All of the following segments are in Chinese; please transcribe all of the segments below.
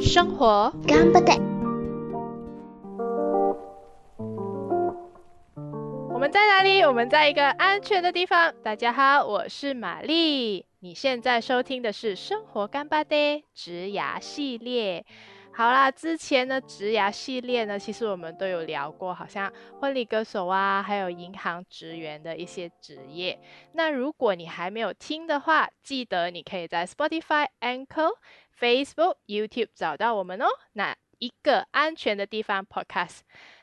生活我们在哪里？我们在一个安全的地方。大家好，我是玛丽。你现在收听的是《生活干巴爹》植牙系列。好啦，之前的职涯系列呢，其实我们都有聊过，好像婚礼歌手啊，还有银行职员的一些职业。那如果你还没有听的话，记得你可以在 Spotify、Anchor、Facebook、YouTube 找到我们哦。那一个安全的地方 Podcast。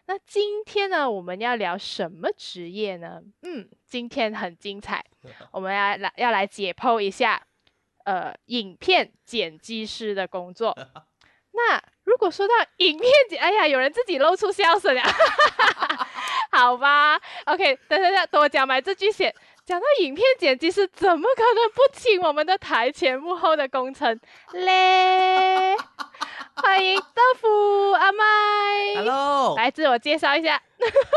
那今天呢，我们要聊什么职业呢？嗯，今天很精彩，我们要来要来解剖一下，呃，影片剪辑师的工作。那如果说到影片剪，哎呀，有人自己露出笑声了，好吧？OK，等等等，等我讲完这句先。讲到影片剪辑师，怎么可能不请我们的台前幕后的工程嘞？欢迎豆腐阿麦。Hello，来自我介绍一下。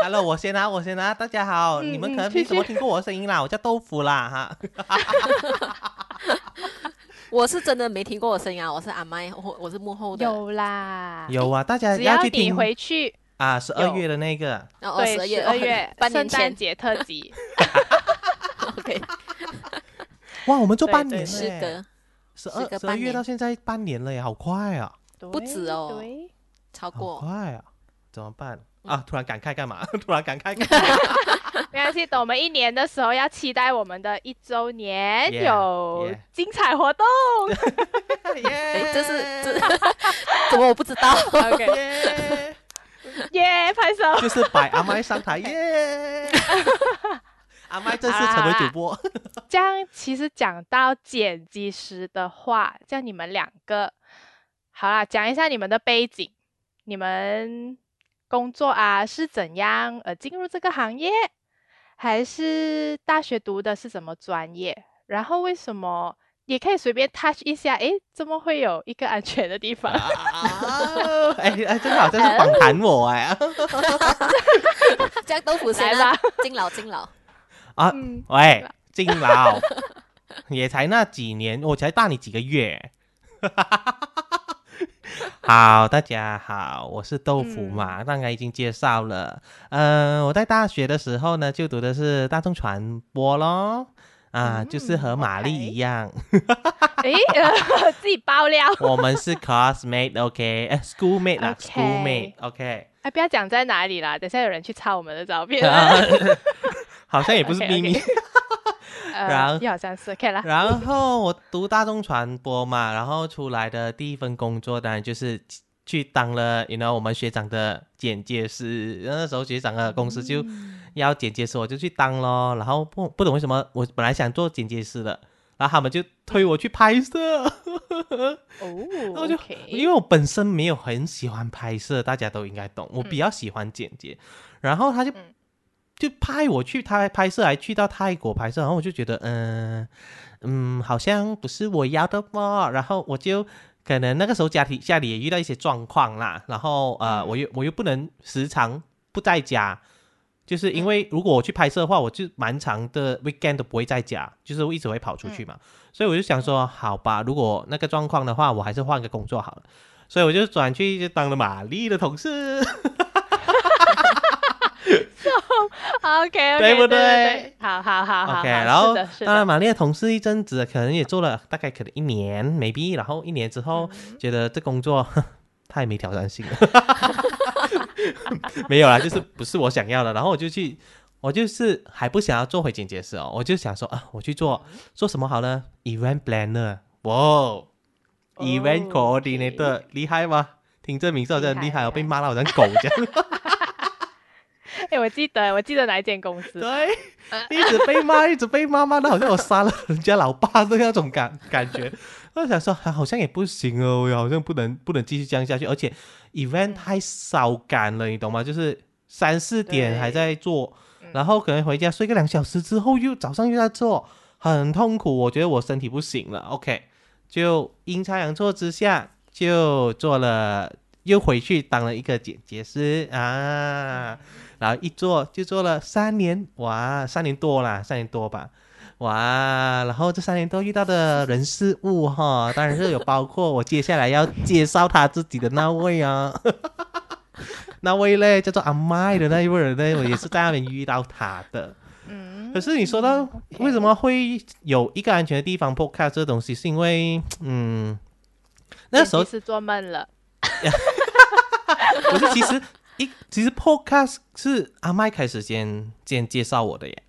Hello，我先拿，我先拿。大家好，嗯你们可能嗯没怎么听过我的声音啦，我叫豆腐啦哈。我是真的没听过我声音啊，我是阿麦，我我是幕后的。有啦，有啊，大家只要你去听回去，啊，十二月的那个，然后对，十二月 圣诞节特辑，，OK，哇，我们做对对半年了耶，十二十二是个半年。月到现在半年了耶，好快啊，不止哦。对，好超过。快啊，怎么办？嗯啊？突然感慨干嘛？突然感慨干嘛？没关系，等我们一年的时候要期待我们的一周年 Yeah，有精彩活动。耶，这是这怎么我不知道？OK，耶，耶，拍手。就是摆阿麦上台耶。阿麦正式成为主播，这样其实讲到剪辑师的话，这样你们两个，好啦，讲一下你们的背景，你们工作啊是怎样呃进入这个行业，还是大学读的是什么专业？然后为什么也可以随便 touch 一下？诶，怎么会有一个安全的地方？啊 哎哎，真的好像是访谈我哎。这样豆腐先来啊吧，敬老敬老。啊，嗯，喂，敬老，也才那几年，我才大你几个月。好，大家好，我是豆腐嗯嘛，刚才已经介绍了。嗯、我在大学的时候呢，就读的是大众传播咯。啊，就是和嗯玛丽 OK 一样，诶，呃 自己爆料。我们是 classmate，OK，、哎，schoolmate 啦 OK，schoolmate，OK，、哎，不要讲在哪里啦，等下有人去抄我们的照片。啊好像也不是秘密。然呃，后了。然后我读大众传播嘛，然后出来的第一份工作当然就是去当了，you know 我们学长的剪接师。那时候学长的公司就嗯要剪接师，我就去当咯。然后不不懂为什么我本来想做剪接师的，然后他们就推我去拍摄，哦那我就因为我本身没有很喜欢拍摄，大家都应该懂，我比较喜欢剪接。然后他就、嗯就派我去他拍摄，还去到泰国拍摄，然后我就觉得，嗯、嗯，好像不是我要的嘛。然后我就可能那个时候家庭家里也遇到一些状况啦，然后呃，嗯我又我又不能时常不在家。就是因为如果我去拍摄的话，我就蛮长的 weekend 都不会在家，就是我一直会跑出去嘛，所以我就想说，好吧，如果那个状况的话，我还是换个工作好了，所以我就转去就当了玛丽的同事。OK，对不对对？好好好好 OK，好然后当然的，玛丽的同事一阵子，可能也做了大概可能一年，maybe，然后一年之后、嗯觉得这工作太没挑战性了，没有啦，就是不是我想要的，然后我就去，我就是还不想要做回剪接师哦，我就想说啊，我去做做什么好呢？Event planner，哇、哦、，Event coordinator，、厉害吗？听这名字好像很厉害哦，害被骂到好像狗这样。哎，我记得，我记得哪一间公司？对，一直被骂，一直被骂，骂的好像我杀了人家老爸的那种感感觉。我想说，啊好像也不行哦，我好像不能不能继续这样下去，而且 event 太烧干了，你懂吗？就是三四点还在做，嗯然后可能回家睡个两小时之后又早上又在做，很痛苦。我觉得我身体不行了，OK，就阴差阳错之下就做了，又回去当了一个剪接师啊。然后一做就做了三年，哇，三年多啦，三年多吧，哇，然后这三年多遇到的人事物哈，当然是有包括我接下来要介绍他自己的那位啊，那位嘞叫做阿麦的那一位人呢，我也是在那边遇到他的。嗯，可是你说到为什么会有一个安全的地方 podcast 这东西，是因为嗯，那时候是做梦了，不是，其实一其实 podcast 是阿麦开始先先介绍我的耶，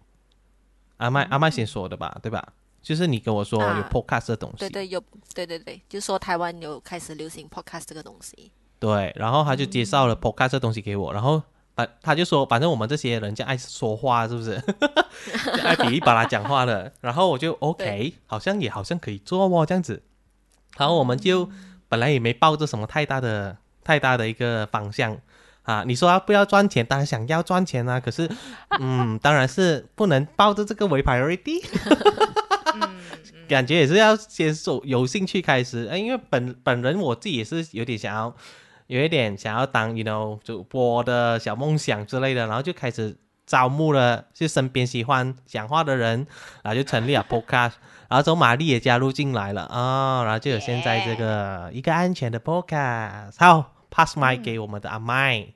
阿麦阿麦先说的吧，对吧？就是你跟我说有啊 podcast 的东西，对对有对对对，就说台湾有开始流行 podcast 这个东西。对然后他就介绍了 podcast 这东西给我，然后反他就说，反正我们这些人就爱说话，是不是？就 爱比一把拉讲话的，然后我就 OK，好像也好像可以做哦，这样子，然后我们就本来也没抱着什么太大的太大的一个方向。啊，你说要不要赚钱？当然想要赚钱啊，可是，嗯，当然是不能抱着这个为 priority。嗯，感觉也是要先受有兴趣开始，哎因为本本人我自己也是有点想要，有一点想要当 you know 主播的小梦想之类的，然后就开始招募了，就身边喜欢讲话的人，然后就成立了 podcast，然后之后玛丽也加入进来了啊、然后就有现在这个一个安全的 podcast。好，pass mic 给我们的阿麦，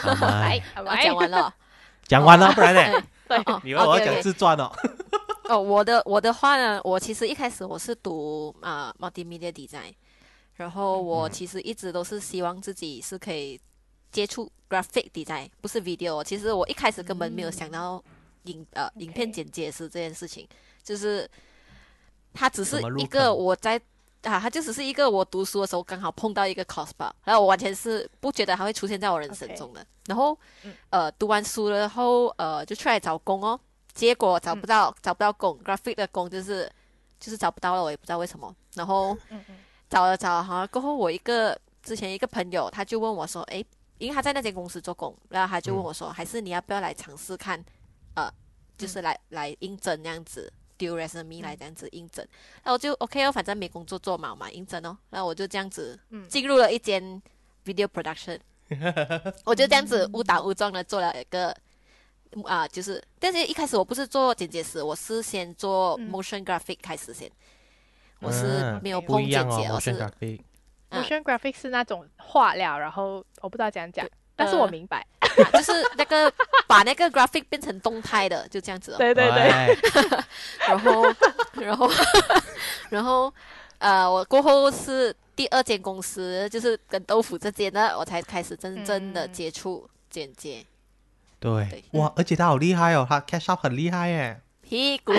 好我讲完了。讲完了，不然呢？对，哦你以为我要讲自传哦？哦，我的我的话呢，我其实一开始我是读啊、multimedia design，然后我其实一直都是希望自己是可以接触 graphic design，不是 video。其实我一开始根本没有想到影、呃影片剪接师这件事情，就是它只是一个我在。啊，它就只是一个我读书的时候刚好碰到一个 cos 吧，然后我完全是不觉得它会出现在我人生中的。然后嗯，呃，读完书了后，呃，就出来找工哦，结果找不到，找不到工，graphic 的工就是就是找不到了，我也不知道为什么。然后找了找了，好像过后我一个之前一个朋友，他就问我说，诶，因为他在那间公司做工，然后他就问我说，还是你要不要来尝试看，呃，就是来、来应征那样子。丢 resume 来这样子应征，然后我就 OK 哦，反正没工作做嘛，我嘛应征哦，那我就这样子嗯进入了一间 video production，我就这样子误打误撞的做了一个啊、就是，但是一开始我不是做剪接师，我是先做嗯 motion graphic 开始先，我是嗯没有碰剪接，我是，motion graphic。是那种画料，然后我不知道怎样讲，但是我呃明白。啊 就是那个把那个 graphic 变成动态的，就这样子哦。对对对，然后，然后，然后，呃，我过后是第二间公司，就是跟豆腐这间呢，我才开始真正的嗯。接触剪接。对。对，哇，而且他好厉害哦，他 cash out 很厉害耶。屁股，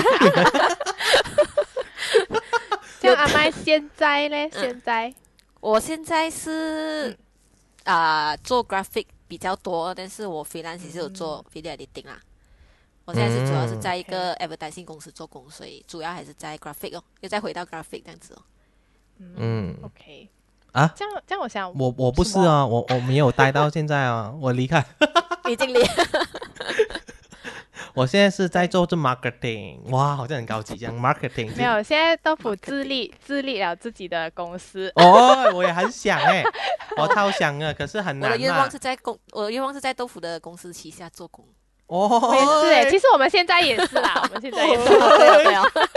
像阿麦现在呢？现在？我现在是啊、做 graphic 比较多，但是我 freelance 也是有做 video editing 啦。我现在是主要是在一个 advertising 公司做工，所以主要还是在 graphic 哦，又再回到 graphic 这样子哦。嗯 OK 啊，这样这样，我想我我不是啊，我我没有待到现在啊，我离开，已经离 我现在是在做这 marketing，哇，好像很高级这样 marketing。没有，现在豆腐自立 自立了自己的公司。哦，我也很想哎，我超想啊，可是很难嘛我的愿望是。在公，我的愿望是在豆腐的公司旗下做工。哦，我也是哎，其实我们现在也是啦，我们现在也是。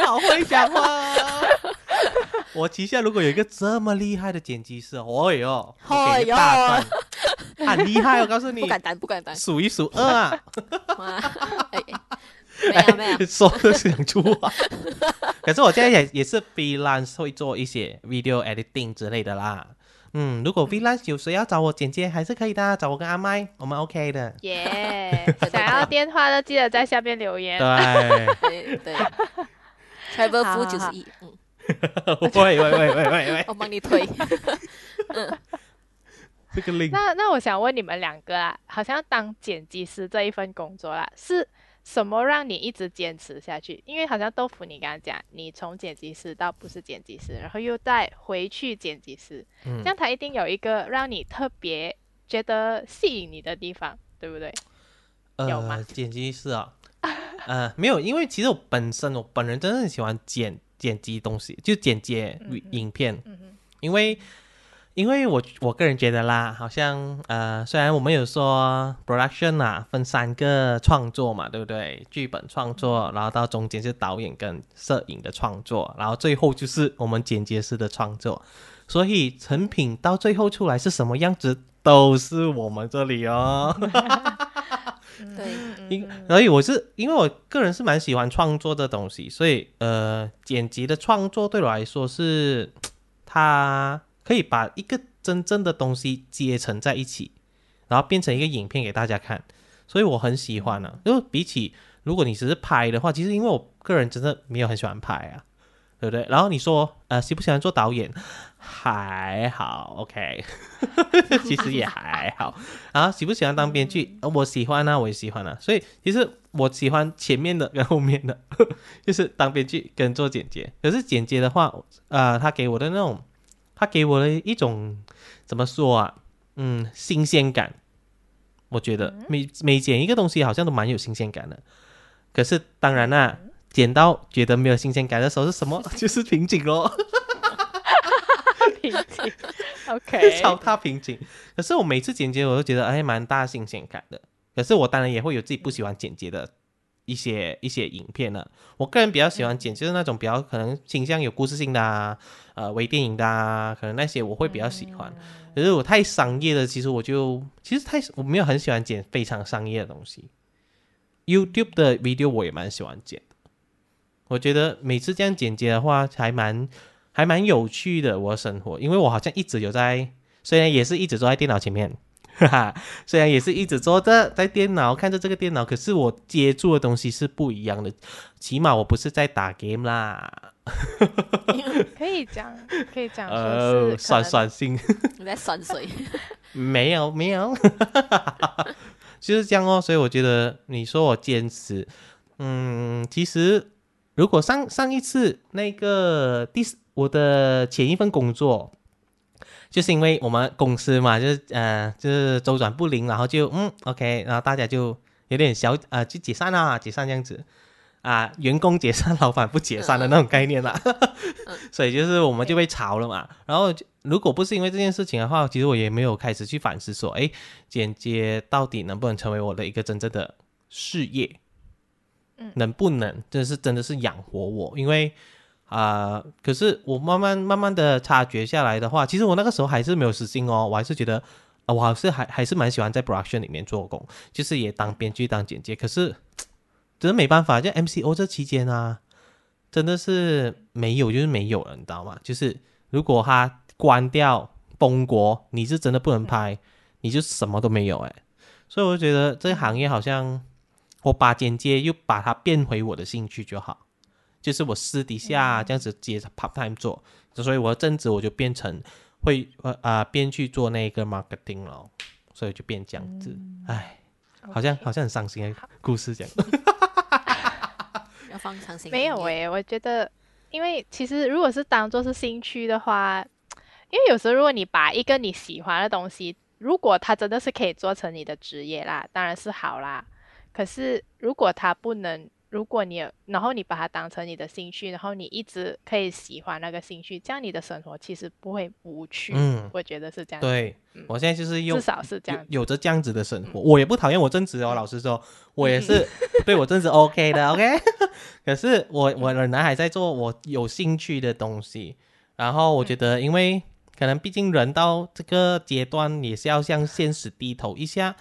好会讲话哦。我旗下如果有一个这么厉害的剪辑师，哦哟，我给个大赞，很厉害，我告诉你不，敢当，不敢当。数一数二啊。没有没有，说的是讲出话。可是我现在也也是 freelance 会做一些 video editing 之类的啦。嗯，如果 freelance 有谁要找我剪接，还是可以的啊，找我跟阿麦，我们 OK 的。耶！想要电话的记得在下面留言。对，对对。Travel 好好好九十一，嗯，喂喂喂喂喂喂，我帮你推。这个 link 那那我想问你们两个啊，好像当剪辑师这一份工作啦，是什么让你一直坚持下去？因为好像豆腐你刚刚讲，你从剪辑师到不是剪辑师，然后又再回去剪辑师，嗯。这样他一定有一个让你特别觉得吸引你的地方，对不对？有吗？呃，剪辑师啊，呃，没有，因为其实我本身我本人真的很喜欢剪剪辑东西，就剪接影片，因为因为我我个人觉得啦，好像呃，虽然我们有说 production 啊分三个创作嘛，对不对？剧本创作，然后到中间是导演跟摄影的创作，然后最后就是我们剪接师的创作。所以成品到最后出来是什么样子，都是我们这里哦。对，因所以我是因为我个人是蛮喜欢创作的东西，所以呃，剪辑的创作对我来说是它可以把一个真正的东西接成在一起，然后变成一个影片给大家看，所以我很喜欢呢、因为比起如果你只是拍的话，其实因为我个人真的没有很喜欢拍啊，对不对？然后你说呃喜不喜欢做导演，还好，OK，其实也还好。然后喜不喜欢当编剧？呃我喜欢啊，我也喜欢啊。所以其实我喜欢前面的跟后面的，就是当编剧跟做剪接。可是剪接的话，呃，他给我的那种，他给我的一种怎么说啊？嗯，新鲜感。我觉得每每剪一个东西好像都蛮有新鲜感的。可是当然啦、剪到觉得没有新鲜感的时候是什么？就是瓶颈咯。瓶颈，OK，超大瓶颈。可是我每次剪接，我都觉得哎，蛮大新鲜感的。可是我当然也会有自己不喜欢剪接的一些一些影片呢。我个人比较喜欢剪，就是那种比较可能倾向有故事性的啊，呃，微电影的啊，可能那些我会比较喜欢。可是我太商业的，其实我就其实太我没有很喜欢剪非常商业的东西。YouTube 的 video 我也蛮喜欢剪的，我觉得每次这样剪接的话，还蛮还蛮有趣的。我的生活，因为我好像一直有在，虽然也是一直坐在电脑前面，哈哈，虽然也是一直坐着在电脑看着这个电脑，可是我接触的东西是不一样的。起码我不是在打 game 啦 可以讲，可以讲说呃，是酸可能酸性。你在酸水，没有没有，就是这样哦。所以我觉得你说我坚持，嗯，其实如果上上一次那个第四我的前一份工作，就是因为我们公司嘛，就是呃就是周转不灵，然后就嗯 OK，然后大家就有点小呃就解散啦，解散这样子。啊，员工解散，老板不解散的那种概念啦，所以就是我们就被炒了嘛。然后如果不是因为这件事情的话，其实我也没有开始去反思说，哎，剪接到底能不能成为我的一个真正的事业？能不能这是真的是养活我？因为啊、可是我慢慢慢慢的察觉下来的话，其实我那个时候还是没有死心哦，我还是觉得啊、我还是还还是蛮喜欢在 production 里面做工，就是也当编剧当剪接，可是真的没办法，在 MCO 这期间啊，真的是没有就是没有了，你知道吗？就是如果他关掉崩国，你是真的不能拍，你就什么都没有哎。所以我就觉得这个行业好像我把剪接又把它变回我的兴趣就好，就是我私底下这样子接 part time 做，所以我的正职我就变成会呃啊边去做那个 marketing 了，所以就变这样子，唉，好像好像很伤心的故事这样。要放长心。没有诶、我觉得，因为其实如果是当做是兴趣的话，因为有时候如果你把一个你喜欢的东西，如果它真的是可以做成你的职业啦，当然是好啦。可是如果他不能，如果你有然后你把它当成你的兴趣，然后你一直可以喜欢那个兴趣，这样你的生活其实不会无趣。嗯我觉得是这样。对嗯我现在就是用至少是这样有有着这样子的生活，我也不讨厌我正职哦。老实说，我也是对我正职 OK 的 OK。可是我我仍然还在做我有兴趣的东西，然后我觉得，因为可能毕竟人到这个阶段也是要向现实低头一下，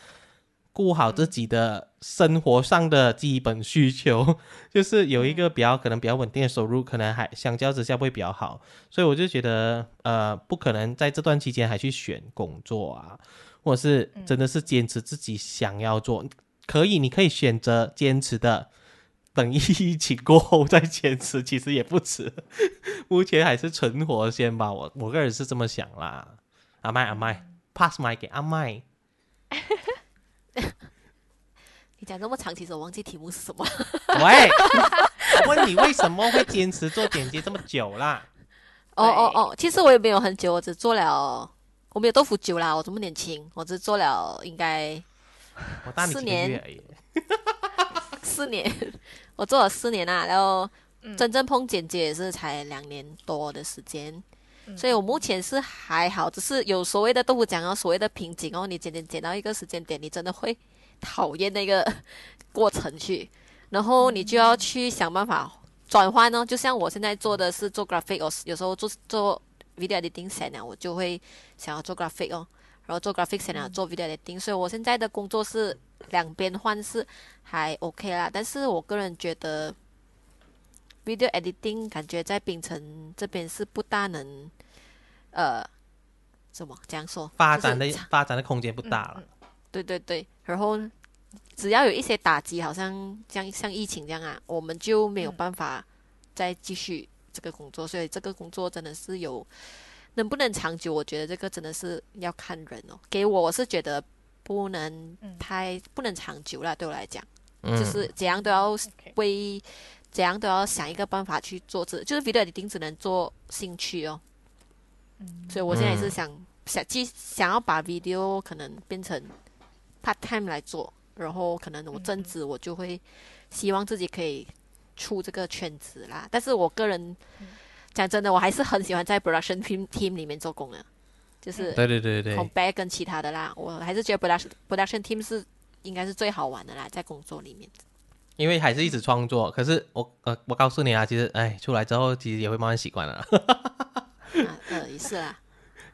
顾好自己的生活上的基本需求，就是有一个比较可能比较稳定的收入，可能还相较之下会比较好。所以我就觉得，呃，不可能在这段期间还去选工作啊，或者是真的是坚持自己想要做。可以，你可以选择坚持的，等疫情过后再坚持，其实也不迟。目前还是存活先吧，我我个人是这么想啦。阿麦阿麦，pass 麦给阿麦。你讲这么长，其实我忘记题目是什么。喂，我问你为什么会坚持做剪接这么久啦？哦哦哦，其实我也没有很久，我只做了，我没有豆腐久啦，我这么年轻，我只做了应该我大你四年。四年，我做了四年啊，然后嗯真正碰剪接也是才两年多的时间。所以我目前是还好，只是有所谓的豆腐讲哦，所谓的瓶颈哦，你剪剪剪到一个时间点，你真的会讨厌那个过程去，然后你就要去想办法转换哦。就像我现在做的是做 graphic，哦，有时候做做 video editing 闲了，我就会想要做 graphic 哦，然后做 graphic 闲了做 video editing，所以我现在的工作是两边换是还 OK 啦，但是我个人觉得 video editing 感觉在槟城这边是不大能。呃，怎么这样说？发展的就是发展的空间不大了。对对对，然后只要有一些打击，好像像像疫情这样啊，我们就没有办法再继续这个工作，所以这个工作真的是有能不能长久，我觉得这个真的是要看人哦。给我我是觉得不能太不能长久了，对我来讲，嗯就是怎样都要为怎样都要想一个办法去做这，就是 video editing 只能做兴趣哦。嗯所以我现在也是嗯想、想，既想要把 video 可能变成 part time 来做，然后可能我正职我就会希望自己可以出这个圈子啦。但是我个人讲真的，我还是很喜欢在 production team team 里面做工的，就是对对对对，compare 跟其他的啦，我还是觉得 production production team 是应该是最好玩的啦，在工作里面。因为还是一直创作。可是我呃，我告诉你啊，其实哎，出来之后其实也会慢慢习惯了。啊，呃，也是啦，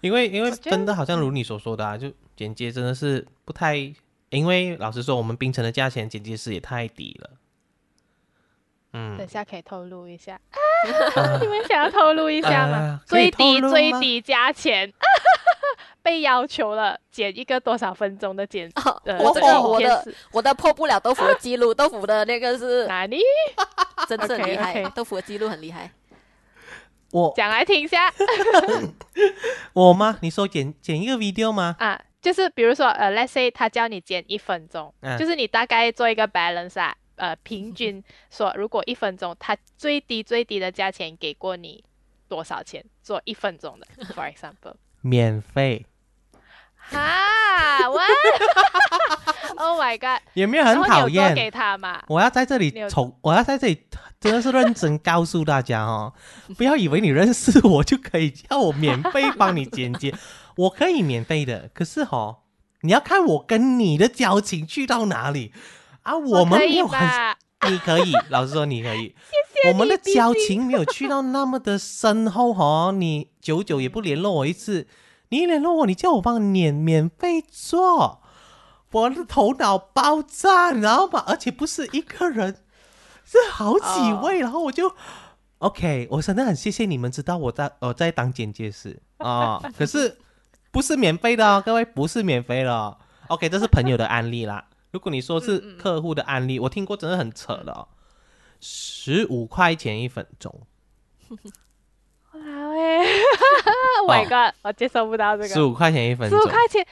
因为因为真的好像如你所说的啊，就剪接真的是不太，因为老实说，我们冰城的价钱剪接师也太低了。嗯。等，下可以透露一下，你们想要透露一下吗？最低最低价钱，被要求了剪一个多少分钟的剪哦呃我的的影我的我的破不了豆腐的记录，豆腐的那个是哪里？真的很厉害豆腐的记录很厉害。我讲来听一下。我吗？你说剪剪一个 video 吗？啊，就是比如说呃，let's say 他叫你剪一分钟，嗯。就是你大概做一个 balance 啊，呃，平均说如果一分钟，他最低最低的价钱给过你多少钱做一分钟的？For example，免费，哈，what？Oh my god！有没有很讨厌？给他嘛？我要在这里从，我要在这里真的是认真告诉大家哦，不要以为你认识我就可以叫我免费帮你剪接，我可以免费的，可是哦，你要看我跟你的交情去到哪里啊，我们没有很，吧？你可以，老实说你可以，我们的交情没有去到那么的深厚哦，你久久也不联络我一次，你一联络我，你叫我帮你免免费做。我的头脑爆炸，你知道吗？而且不是一个人，是好几位然后我就，OK，我真的很谢谢你们知道我在我在当剪接师啊、可是不是免费的哦，各位不是免费的、哦。OK，这是朋友的案例啦。如果你说是客户的案例，我听过真的很扯的哦，十五块钱一分钟，好诶，Oh my god！我接受不到这个。十五块钱一分钟十五，块钱，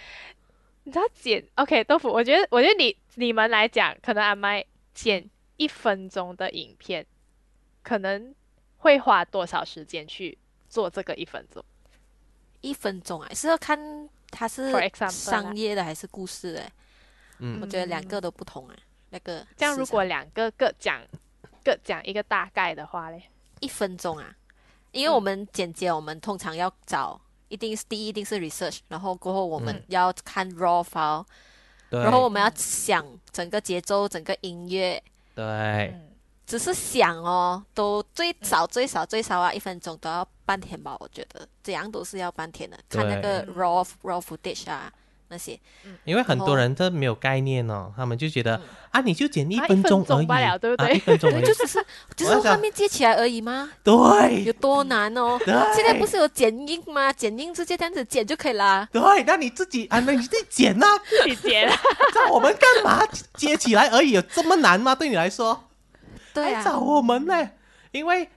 你知道剪 OK 豆腐？我觉得，我觉得你你们来讲，可能阿麦剪一分钟的影片，可能会花多少时间去做这个一分钟？一分钟啊，是要看它是商业的还是故事哎、嗯。我觉得两个都不同啊、那个这样如果两个各讲各讲一个大概的话嘞，一分钟啊，因为我们剪接，我们通常要找，一定是第一一定是 research，然后过后我们嗯。要看 raw file，、对，然后我们要想整个节奏、整个音乐，对，嗯，只是想哦，都最少最少最少啊，一分钟都要半天吧，我觉得。怎样都是要半天的。看那个 raw raw footage 啊那些，因为很多人他没有概念哦，他们就觉得嗯啊，你就剪一啊分钟而已，一分钟罢了对不对啊一分钟而，已 就，只是只是画面接起来而已吗？对有多难哦？现在不是有剪映吗？剪映直接这样子剪就可以啦。对，那你自己啊，那你自己剪呐、自己剪。找我们干嘛？接起来而已，有这么难吗？对你来说？对啊，找我们呢？因为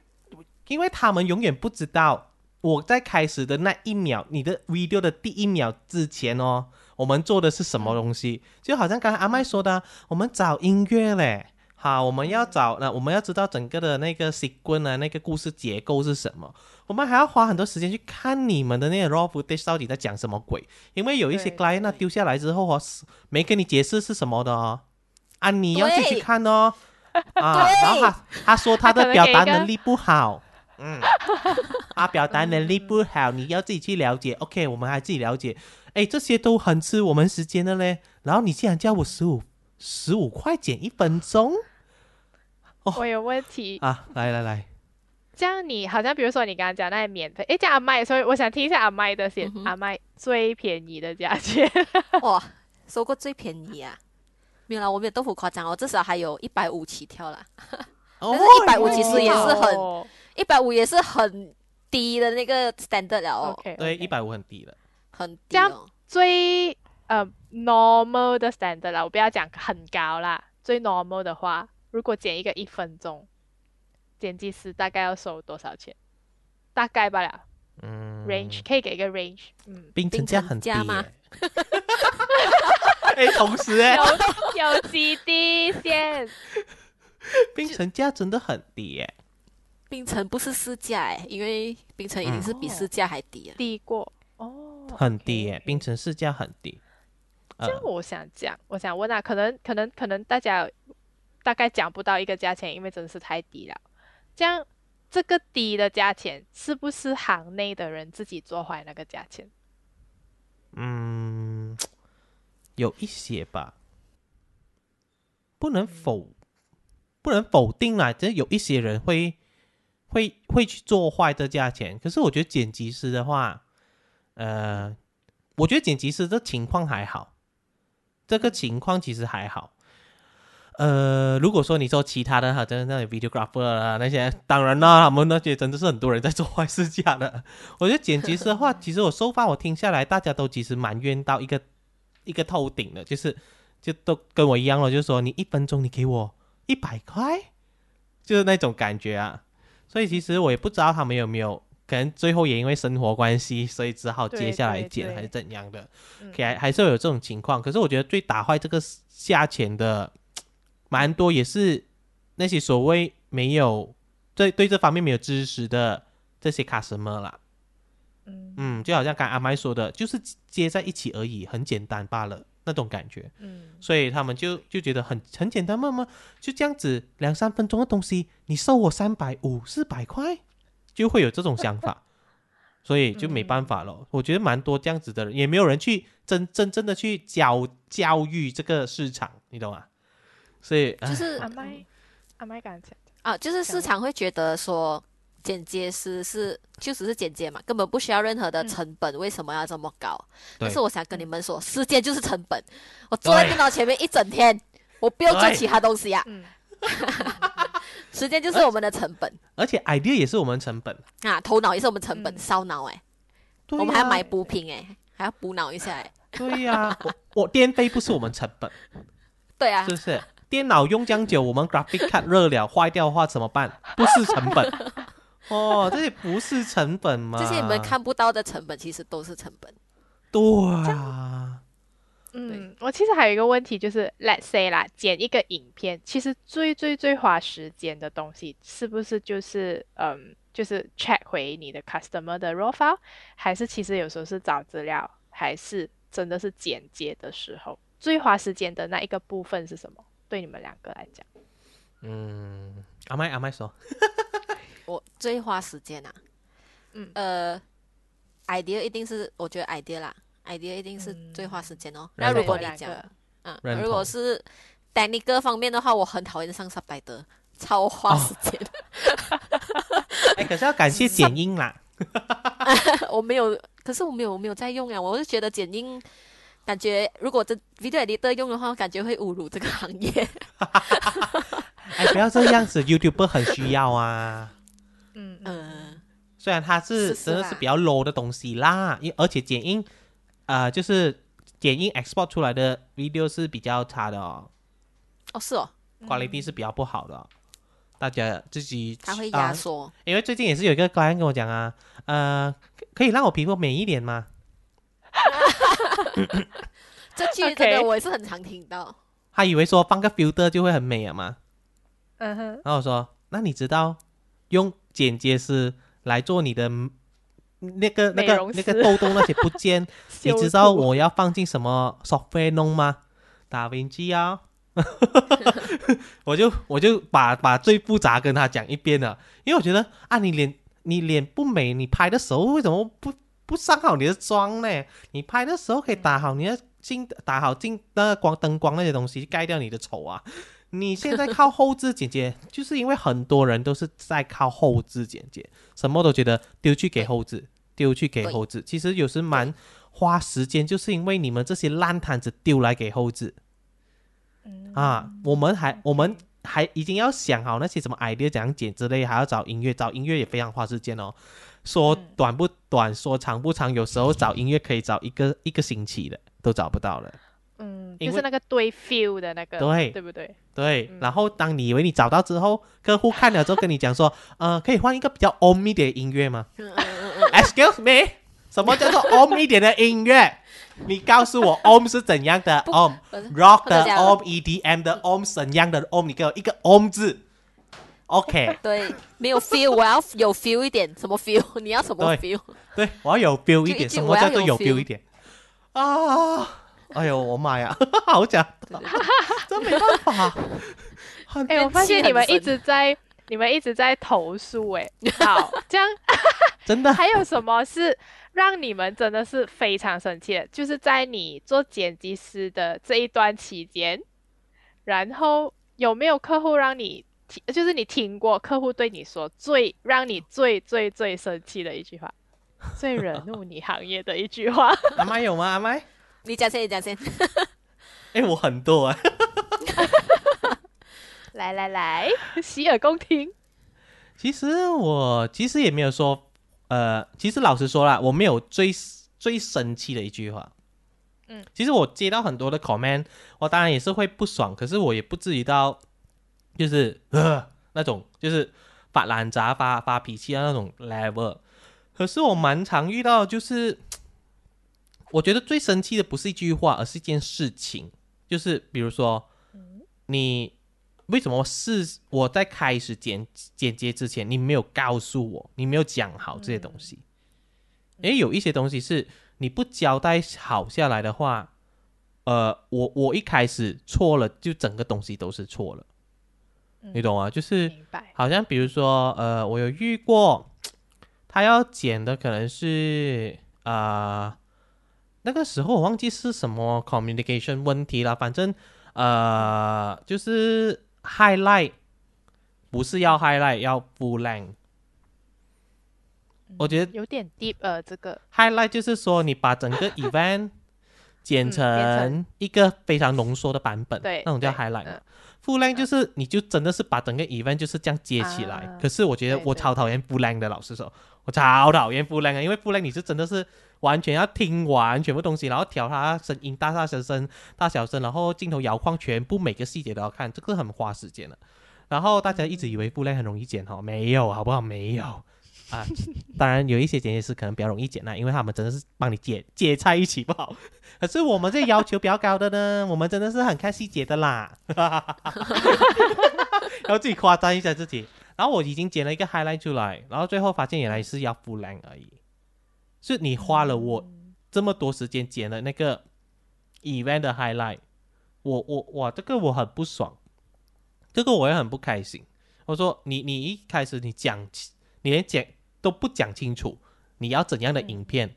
因为他们永远不知道我在开始的那一秒，你的 video 的第一秒之前哦，我们做的是什么东西？就好像刚才阿麦说的啊，我们找音乐嘞。好，我们要找那我们要知道整个的那个 sequence 啊，那个故事结构是什么。我们还要花很多时间去看你们的那个 raw footage 到底在讲什么鬼，因为有一些对 client 丢下来之后哦，没跟你解释是什么的哦，啊，你要自己去看哦。啊，对然后他他说他的表达能力不好，嗯，啊，表达能力不好，你要自己去了解。OK，我们还自己了解。哎，这些都很吃我们时间的嘞。然后你竟然叫我十五十五块减一分钟我有问题。啊！来来来，这样你好像比如说你刚刚讲那些免费，哎，这样阿麦，所以我想听一下阿麦的先，嗯阿麦最便宜的价钱。哇，收过最便宜啊！没有啦，我没有豆腐夸张哦，至少还有一百五起跳啦。哦但是一百五其实也是很哦一百五也是很低的那个 standard 了哦 OK，对，一百五很低了。很低这样哦。最呃 normal 的 standard 啦，我不要讲很高啦，最 normal 的话，如果剪一个一分钟，剪辑师大概要收多少钱？大概吧了嗯，range 可以给一个 range，嗯，冰城价很低冰城价吗耶。哎，同时 哎，有有几低先？冰城价真的很低耶。冰城不是市价哎，因为冰城已经是比市价还低了。低过哦，很低冰城市价很低。呃这样我想讲，我想问啊，可能可能可能大家大概讲不到一个价钱，因为真的是太低了。这样这个低的价钱是不是行内的人自己做坏那个价钱？嗯，有一些吧，不能否不能否定啦，这有一些人会会会去做坏的价钱。可是我觉得剪辑师的话，呃，我觉得剪辑师这情况还好，这个情况其实还好。呃，如果说你说其他的哈，真的那种 videographer 啊那些，当然啦，他们那些真的是很多人在做坏事假的。我觉得剪辑师的话，其实我收发我听下来，大家都其实埋怨到一个一个透顶的，就是就都跟我一样了，就是说你一分钟你给我一百块，就是那种感觉啊。所以其实我也不知道他们有没有，可能最后也因为生活关系，所以只好接下来剪还是怎样的。嗯可还还是会有这种情况。可是我觉得最打坏这个价钱的，蛮多也是那些所谓没有对对这方面没有知识的这些 customer 啦。嗯嗯，就好像刚阿麦说的，就是接在一起而已，很简单罢了那种感觉。嗯，所以他们就就觉得很很简单嘛嘛，就这样子两三分钟的东西，你收我三百五四百块，就会有这种想法，所以就没办法了。我觉得蛮多这样子的人，也没有人去真真正的去教教育这个市场，你懂吗？所以就是阿麦阿麦啊，就是市场会觉得说剪接师是就只是剪接嘛，根本不需要任何的嗯成本，为什么要这么高？但是我想跟你们说，时间就是成本。我坐在电脑前面一整天，我不用做其他东西呀、嗯，时间就是我们的成本。而且 idea 也是我们成本，啊，头脑也是我们成本，嗯。烧脑哎，对我们还要呀买补品哎，还要补脑一下哎，对呀、我我电费不是我们成本，对啊。是，不是？电脑用将久，我们 graphic card 热了坏掉的话怎么办？不是成本。哦，这些不是成本吗？这些你们看不到的成本，其实都是成本。对啊，嗯，我其实还有一个问题，就是 let's say 啦，剪一个影片，其实最最最花时间的东西，是不是就是嗯，就是 check 回你的 customer 的 raw file，还是其实有时候是找资料，还是真的是剪接的时候，最花时间的那一个部分是什么？对你们两个来讲，嗯，阿麦阿麦说，我最花时间啊，嗯。呃，idea 一定是我觉得 idea 啦，idea 一定是最花时间哦。认那如果你讲，嗯，如果是 technical 方面的话，我很讨厌上 subtitle，超花时间。哎，可是要感谢剪音啦，我没有，可是我没有我没有在用呀，我是觉得剪映。感觉如果这 video editor 用的话，感觉会侮辱这个行业。哎，不要这样子，YouTuber 很需要啊。嗯嗯嗯，虽然它是是是真的是比较 low 的东西啦，因而且剪映，呃，就是剪映 export 出来的 video 是比较差的哦哦是哦，，quality 是比较不好的哦、大家自己它会啊压缩。因为最近也是有一个 client 跟我讲啊，呃，可可以让我皮肤美一点吗？这句真的 我也是很常听到。他以为说放个 filter 就会很美了嘛，嗯哼，然后我说，那你知道用剪接师来做你的那个那个那个师痘痘那些不见，你知道我要放进什么 software 弄吗？打 v i n c 啊，我就我就把把最复杂跟他讲一遍了，因为我觉得啊，你脸你脸不美，你拍的时候为什么不不上好你的妆呢？你拍的时候可以打好你的镜，打好镜那个光灯光那些东西，盖掉你的丑啊。你现在靠后置剪接，就是因为很多人都是在靠后置剪接，什么都觉得丢去给后置，丢去给后置。其实有时蛮花时间，就是因为你们这些烂摊子丢来给后置。啊，我们还我们还已经要想好那些什么 idea 怎样剪之类，还要找音乐，找音乐也非常花时间哦。说短不短，说长不长，有时候找音乐可以找一个一个星期的都找不到了。嗯，就是那个对 feel 的那个，对对不对？对，嗯然后当你以为你找到之后，客户看了之后跟你讲说，呃，可以换一个比较 om 一点的音乐吗嗯嗯嗯嗯？Excuse me，什么叫做 om 一点的音乐？你告诉我 om 是怎样的不 om？rock 的 om、EDM 的 om 怎样的 om？你给我一个 om 字，OK？对，没有 feel，我要有 feel 一点，什么 feel？你要什么 feel？对，我要有 feel 一点，一什么叫做有 feel 一点啊？哎呦，我妈呀，好假，真没办法，很哎、我发现你们一直在，你们一直在投诉，哎，好，这样。真的。还有什么是让你们真的是非常生气的？就是在你做剪辑师的这一段期间，然后有没有客户让你听，就是你听过客户对你说最让你最最最生气的一句话，最惹怒你行业的一句话？阿麦有吗？阿麦？你讲先，你讲先。哎，我很多啊。来 来来，洗耳恭听。其实我其实也没有说，呃，其实老实说啦，我没有最最生气的一句话。嗯，其实我接到很多的 comment，我当然也是会不爽，可是我也不至于到就是呃那种就是发烂渣、发发脾气的那种 level。可是我蛮常遇到，就是我觉得最生气的不是一句话，而是一件事情，就是比如说你。为什么是我在开始剪剪接之前，你没有告诉我，你没有讲好这些东西？因为有一些东西是你不交代好下来的话，呃，我我一开始错了，就整个东西都是错了，你懂吗？就是。好像比如说，呃，我有遇过，他要剪的可能是啊、呃那个时候我忘记是什么 communication 问题了，反正呃，就是 highlight 不是要 highlight，要 full length。我觉得有点 deep 呃，这个 highlight 就是说你把整个 event 剪成成一个非常浓缩的版本，对那种叫 highlight full length 就是你就真的是把整个 event 就是这样接起来。啊可是我觉得我超讨厌 full length 的，老实说，我超讨厌 full length 的，因为 full length 你是真的是完全要听完全部东西，然后调它声音大大小声、大小声，然后镜头摇晃，全部每个细节都要看，这个很花时间的。然后大家一直以为 full length 很容易剪哈，没有，好不好？没有。啊，当然有一些剪辑师可能比较容易剪啦，因为他们真的是帮你剪剪在一起不好。可是我们这要求比较高的呢，我们真的是很看细节的啦，然后自己夸张一下自己。然后我已经剪了一个 highlight 出来，然后最后发现原来是要 full length 而已，是你花了我这么多时间剪了那个 event 的 highlight，我我哇，这个我很不爽，这个我也很不开心。我说你你一开始你讲，你连讲都不讲清楚，你要怎样的影片？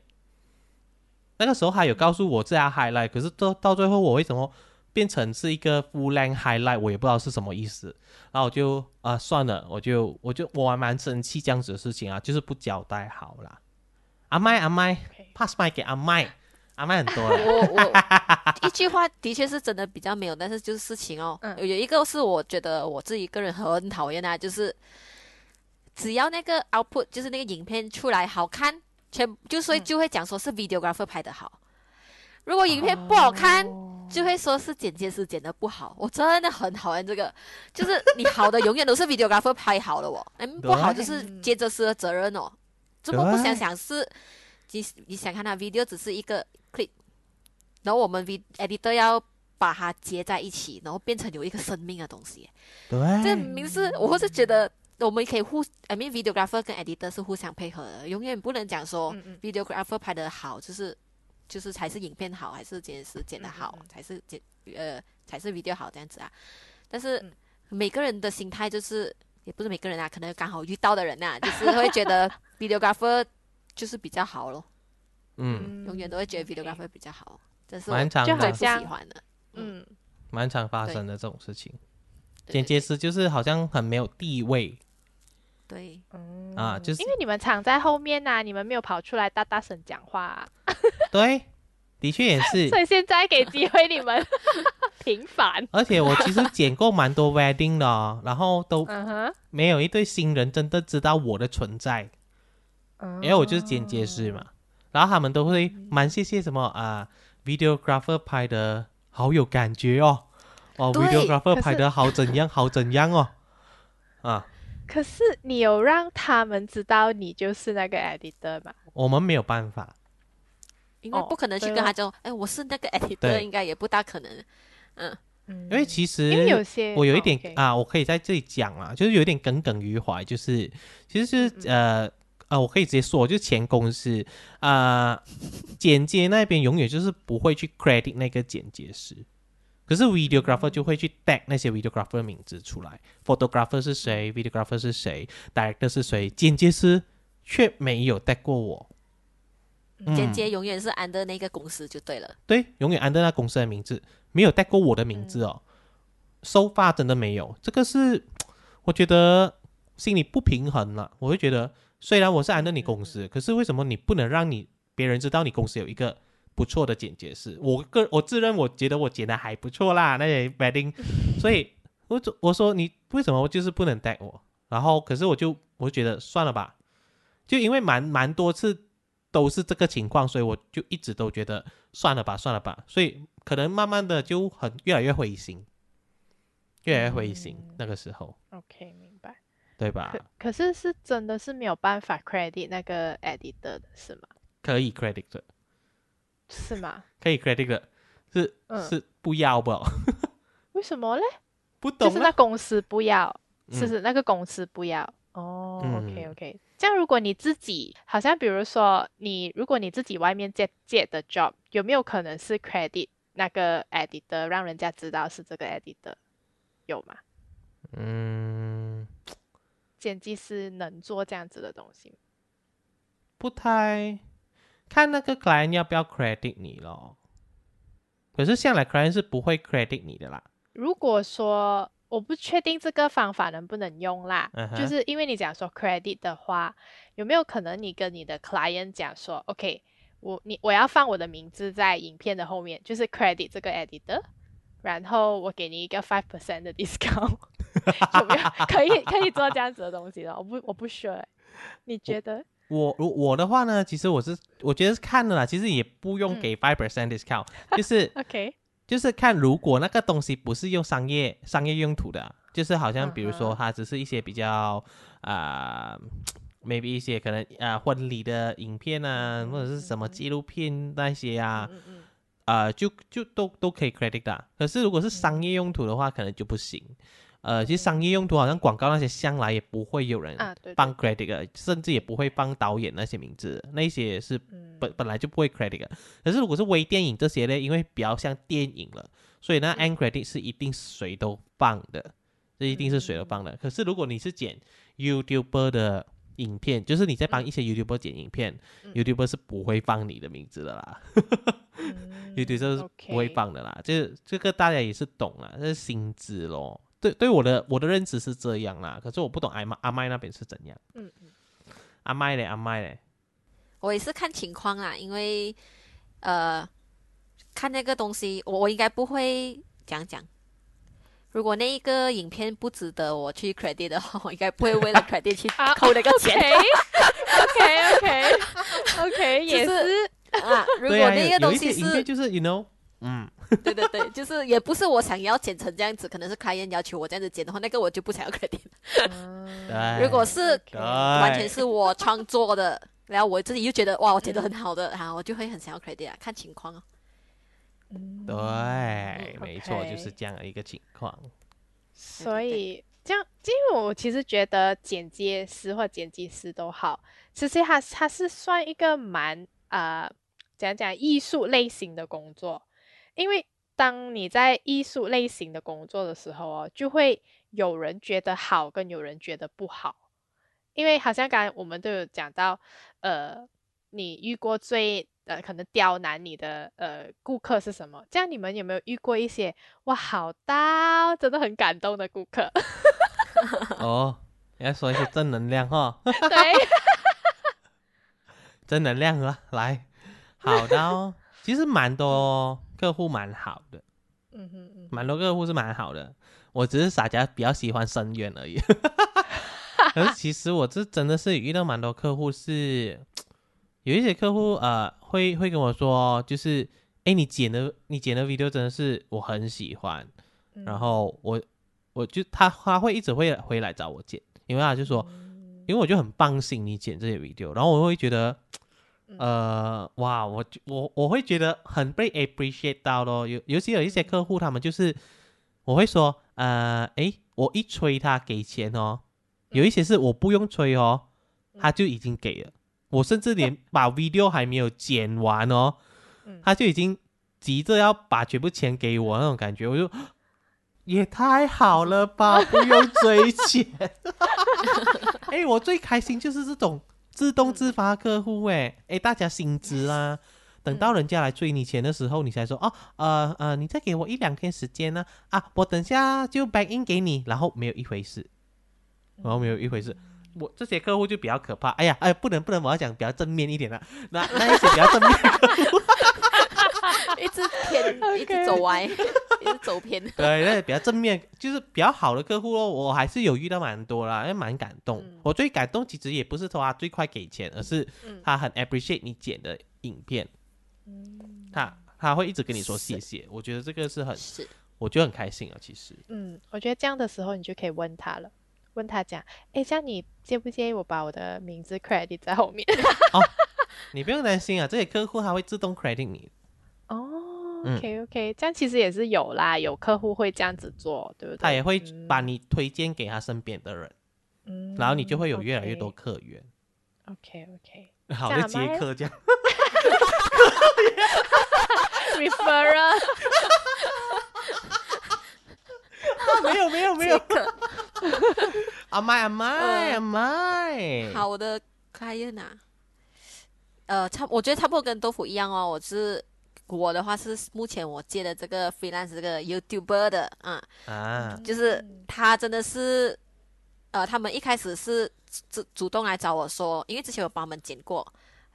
那个时候还有告诉我这样 highlight，可是到到最后我为什么变成是一个 full length highlight，我也不知道是什么意思。然后我就啊、算了，我就我就我还蛮生气这样子的事情啊，就是不交代好啦。阿麦阿麦 OK，pass 麦给阿麦，阿麦很多了。我我 一句话的确是真的比较没有，但是就是事情哦，嗯有有一个是我觉得我自己个人很讨厌啊，就是只要那个 output 就是那个影片出来好看，全就所以嗯就会讲说是 videographer 拍的好，如果影片不好看。哦就会说是剪接师剪的不好，我真的很讨厌这个。就是你好的永远都是 videographer 拍好了哦，嗯，不好就是接着师的责任哦。怎么不想想是，你你想看他 video 只是一个 clip，然后我们 v editor 要把它接在一起，然后变成有一个生命的东西。对，这明明是我是觉得我们可以互，I mean videographer 跟 editor 是互相配合的，永远不能讲说 videographer 拍的好就是就是才是影片好，还是剪师剪的好，嗯嗯嗯。才是剪呃才是 video 好这样子啊。但是嗯。每个人的心态就是也不是每个人啊，可能刚好遇到的人呐、就是会觉得 videographer 就是比较好咯，嗯，永远都会觉得 videographer 比较好，这是我蛮长就的。最不喜欢的。嗯，蛮常发生的这种事情。对剪接师就是好像很没有地位，对，嗯啊就是因为你们藏在后面呐、你们没有跑出来大大声讲话啊、对，的确也是。所以现在给机会你们 平反。而且我其实剪过蛮多 wedding 的、哦，然后都没有一对新人真的知道我的存在，因为我就是剪接师嘛。然后他们都会蛮谢谢什么啊、videographer 拍的好有感觉哦，哦，videographer 拍的好怎样好怎样哦，啊，可是你有让他们知道你就是那个 editor 吗？我们没有办法，哦因为不可能去跟他讲，哎，我是那个 editor，对应该也不大可能。嗯，因为其实因为有些我有一哦，OK。点啊，我可以在这里讲啦，就是有点耿耿于怀，就是其实就是呃呃，我可以直接说，就是前公司啊、呃 剪接那边永远就是不会去 credit 那个剪接师，可是 videographer 就会去 tag 那些 videographer 的名字出来，photographer 是谁，videographer 是谁，director 是谁，剪接师却没有 tag 过我。剪嗯接永远是 under 那个公司就对了。对，永远按照那公司的名字，没有带过我的名字哦。收发真的没有，这个是我觉得心里不平衡了。我会觉得，虽然我是按照你公司，可是为什么你不能让你别人知道你公司有一个不错的剪接师？我个我自认我觉得我剪的还不错啦，那些 wedding，所以我就我说你为什么就是不能带我？然后可是我就我就觉得算了吧，就因为蛮蛮多次都是这个情况，所以我就一直都觉得算了吧，算了吧。所以可能慢慢的就很越来越灰心，越来越灰心。嗯那个时候，OK 明白。对吧可？可是是真的是没有办法 credit 那个 editor 的是吗？可以 credit 的，是吗？可以 credit 的，是、嗯是不要不？为什么嘞？不懂啊就是那公司不要，是嗯是那个公司不要。哦、嗯 o k OK。这样如果你自己好像比如说你如果你自己外面借借的 job，有没有可能是 credit 那个 editor 让人家知道是这个 editor？有吗？嗯，剪辑师能做这样子的东西？不太看那个 client 要不要 credit 你咯。可是向来 client 是不会 credit 你的啦。如果说我不确定这个方法能不能用啦就是因为你讲说 credit 的话，有没有可能你跟你的 client 讲说，OK，我你我要放我的名字在影片的后面，就是 credit 这个 editor，然后我给你一个 five percent 的 discount，有没有可以可以做这样子的东西的？我不我不 sure，欸你觉得？我我我的话呢，其实我是我觉得是看了啦，其实也不用嗯给 five percent discount，就是。OK，就是看如果那个东西不是用商业商业用途的啊，就是好像比如说它只是一些比较啊、maybe 一些可能啊、婚礼的影片啊，或者是什么纪录片那些啊，嗯嗯啊、就就都都可以 credit 的啊。可是如果是商业用途的话，可能就不行。呃，其实商业用途好像广告那些向来也不会有人放 credit 的，甚至也不会放导演那些名字，那些是嗯本本来就不会 credit 的。可是如果是微电影这些呢，因为比较像电影了，所以呢嗯 end credit 是一定谁都放的，这一定是谁都放嗯的。可是如果你是剪 YouTuber 的影片，就是你在帮嗯一些 YouTuber 剪影片、嗯 y o u t u b e r 是不会放你的名字的啦、嗯 y o u t u b e r 是不会放的啦。这这个大家也是懂啦，这是薪资咯。对对，我的我的认知是这样啦，可是我不懂阿麦阿麦那边是怎样。嗯嗯阿麦嘞，阿麦嘞，我也是看情况啦，因为呃，看那个东西，我我应该不会讲讲。如果那一个影片不值得我去 credit 的话，我应该不会为了 credit 去啊扣那个钱 OK OK OK，也就是是啊。如对啊，果那有有一些个东西是，影片就是 you know，嗯，对对对，就是也不是我想要剪成这样子，可能是 client 要求我这样子剪的话，那个我就不想要 credit。对，如果是完全是我创作的，然后我自己又觉得哇，我剪得很好的然后，我就会很想要 credit 啊，看情况哦。对，没错，就是这样的一个情况。所以这样，因为我其实觉得剪接师或剪辑师都好，其实他他是算一个蛮呃讲讲艺术类型的工作，因为当你在艺术类型的工作的时候哦，就会有人觉得好，跟有人觉得不好。因为好像刚才我们都有讲到，呃，你遇过最呃可能刁难你的呃顾客是什么？这样你们有没有遇过一些哇好到真的很感动的顾客？哦，你要说一些正能量哈，对，正能量啊，来，好的哦。其实蛮多客户蛮好的，嗯哼嗯，蛮多客户是蛮好的，我只是大家比较喜欢深渊而已。可是其实我这真的是遇到蛮多客户是，有一些客户呃会会跟我说，就是哎你剪的你剪的 video 真的是我很喜欢，嗯。然后我我就他他会一直会回来找我剪，因为他就说，嗯。因为我就很放心你剪这些 video，然后我会觉得，嗯呃，哇，我就我我会觉得很被 appreciate 到咯，尤尤其有一些客户，他们就是我会说，呃，诶，我一催他给钱哦，有一些是我不用催哦，他就已经给了，我甚至连把 video 还没有剪完哦，嗯他就已经急着要把全部钱给我那种感觉，我就。也太好了吧！不用追钱，哎、我最开心就是这种自动自发客户、哎，哎，大家心知啦。等到人家来追你钱的时候，你才说哦，呃呃，你再给我一两天时间呢，啊，我等下就 back in 给你，然后没有一回事，然后没有一回事。我这些客户就比较可怕，哎呀，哎，不能不能，我要讲比较正面一点的，那那一些比较正面客户，一直偏，一直走歪，走偏。对，那比较正面，就是比较好的客户咯，我还是有遇到蛮多啦，也蛮感动。嗯我最感动其实也不是说他最快给钱，而是嗯他很 appreciate 你剪的影片，嗯他他会一直跟你说是谢谢，我觉得这个是很，是，我觉得很开心啊，其实。嗯，我觉得这样的时候你就可以问他了，问他讲，哎，这样你介不介意我把我的名字 credit 在后面？哦你不用担心啊，这些客户他会自动 credit 你。，OK OK，这样其实也是有啦，有客户会这样子做，对不对？他也会把嗯你推荐给他身边的人，嗯然后你就会有越来越多客源。OK OK 好，就这样吗接客这样。referral，没有没有没有，这个 阿麦阿麦呃阿麦。好，我的 client 啊，呃，差我觉得差不多跟豆腐一样哦。我是我的话是目前我接的这个 freelance 这个 YouTuber 的啊，啊，就是嗯他真的是，呃，他们一开始是主主动来找我说，因为之前我帮他们剪过，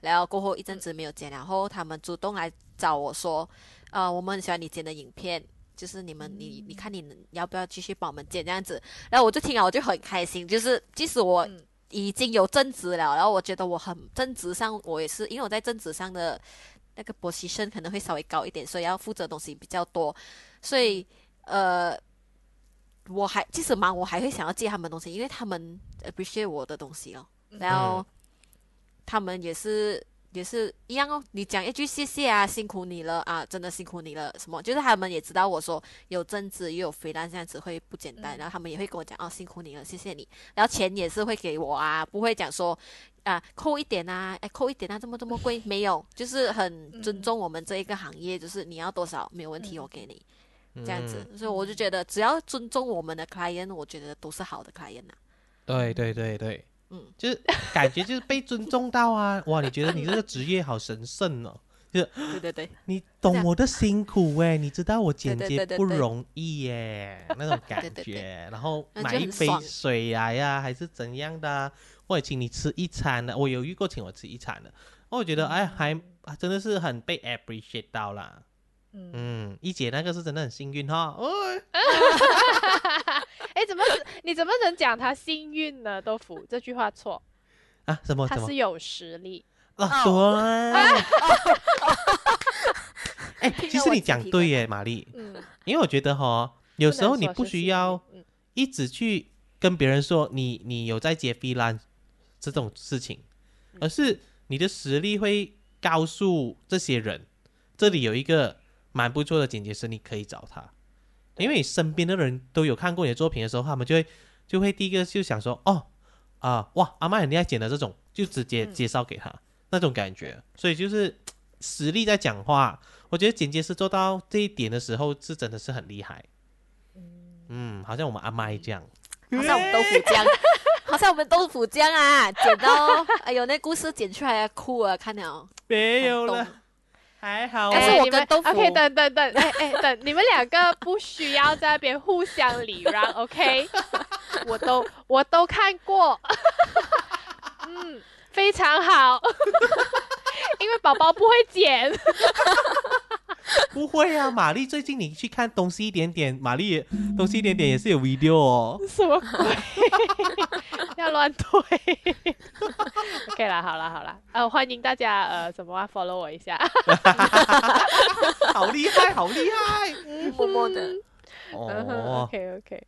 然后过后一阵子没有剪，然后他们主动来找我说，呃，我们很喜欢你剪的影片。就是你们，你你看你能要不要继续帮我们剪这样子？然后我就听了，我就很开心。就是即使我嗯已经有正职了，然后我觉得我很正职上，我也是因为我在正职上的那个 position 可能会稍微高一点，所以要负责的东西比较多，所以呃，我还即使忙，我还会想要借他们东西，因为他们 appreciate 我的东西哦，然后他们也是。也是一样哦，你讲一句谢谢啊，辛苦你了啊，真的辛苦你了。什么？就是他们也知道我说有正职又有肥单这样子会不简单，嗯然后他们也会跟我讲哦，辛苦你了，谢谢你。然后钱也是会给我啊，不会讲说啊扣一点啊，哎扣一点啊，这么这么贵，没有，就是很尊重我们这一个行业，就是你要多少没有问题，嗯。我给你这样子。嗯所以我就觉得只要尊重我们的 client，我觉得都是好的 client 呐、对对对对，嗯，就是感觉就是被尊重到啊！哇，你觉得你这个职业好神圣哦，对对对，你懂我的辛苦哎，你知道我剪对接对对对不容易耶，那种感对对对。觉。然后买一杯水来呀，还是怎样的啊，或者请你吃一餐的，我有遇过请我吃一餐的，我觉得哎还啊真的是很被 appreciate 到啦。嗯，嗯，一姐那个是真的很幸运哈，哦，哎，怎么你怎么能讲他幸运呢？豆腐这句话错，啊什么什么？他是有实力。啊哦。对，哎，其实你讲对耶，玛丽，嗯，因为我觉得哈，有不时候你不需要一直去跟别人说你你有在接 freelance 这种事情，嗯。而是你的实力会告诉这些人，这里有一个蛮不错的剪辑师，你可以找他，因为你身边的人都有看过你的作品的时候，他们就会就会第一个就想说，哦啊哇，阿麦很厉害剪的这种，就直接嗯。介绍给他、那种感觉，所以就是实力在讲话。我觉得剪接师做到这一点的时候，是真的是很厉害。嗯，好像我们阿麦这样，好像我们豆腐浆，好像我们豆腐浆啊，剪刀。哎呦那故事剪出来哭啊，看了。没有了。还好但是哎你们我跟豆腐。OK，等等等，哎哎等，你们两个不需要在那边互相礼让，OK？我都我都看过，嗯，非常好，因为宝宝不会剪，不会啊，玛丽最近你去看东西一点点，玛丽也东西一点点也是有 video 哦。什么鬼？要乱推？OK 啦，好啦好啦，呃，欢迎大家呃，什么啊，follow 我一下。好厉害，好厉害！默默的。嗯哼哦，，OK OK，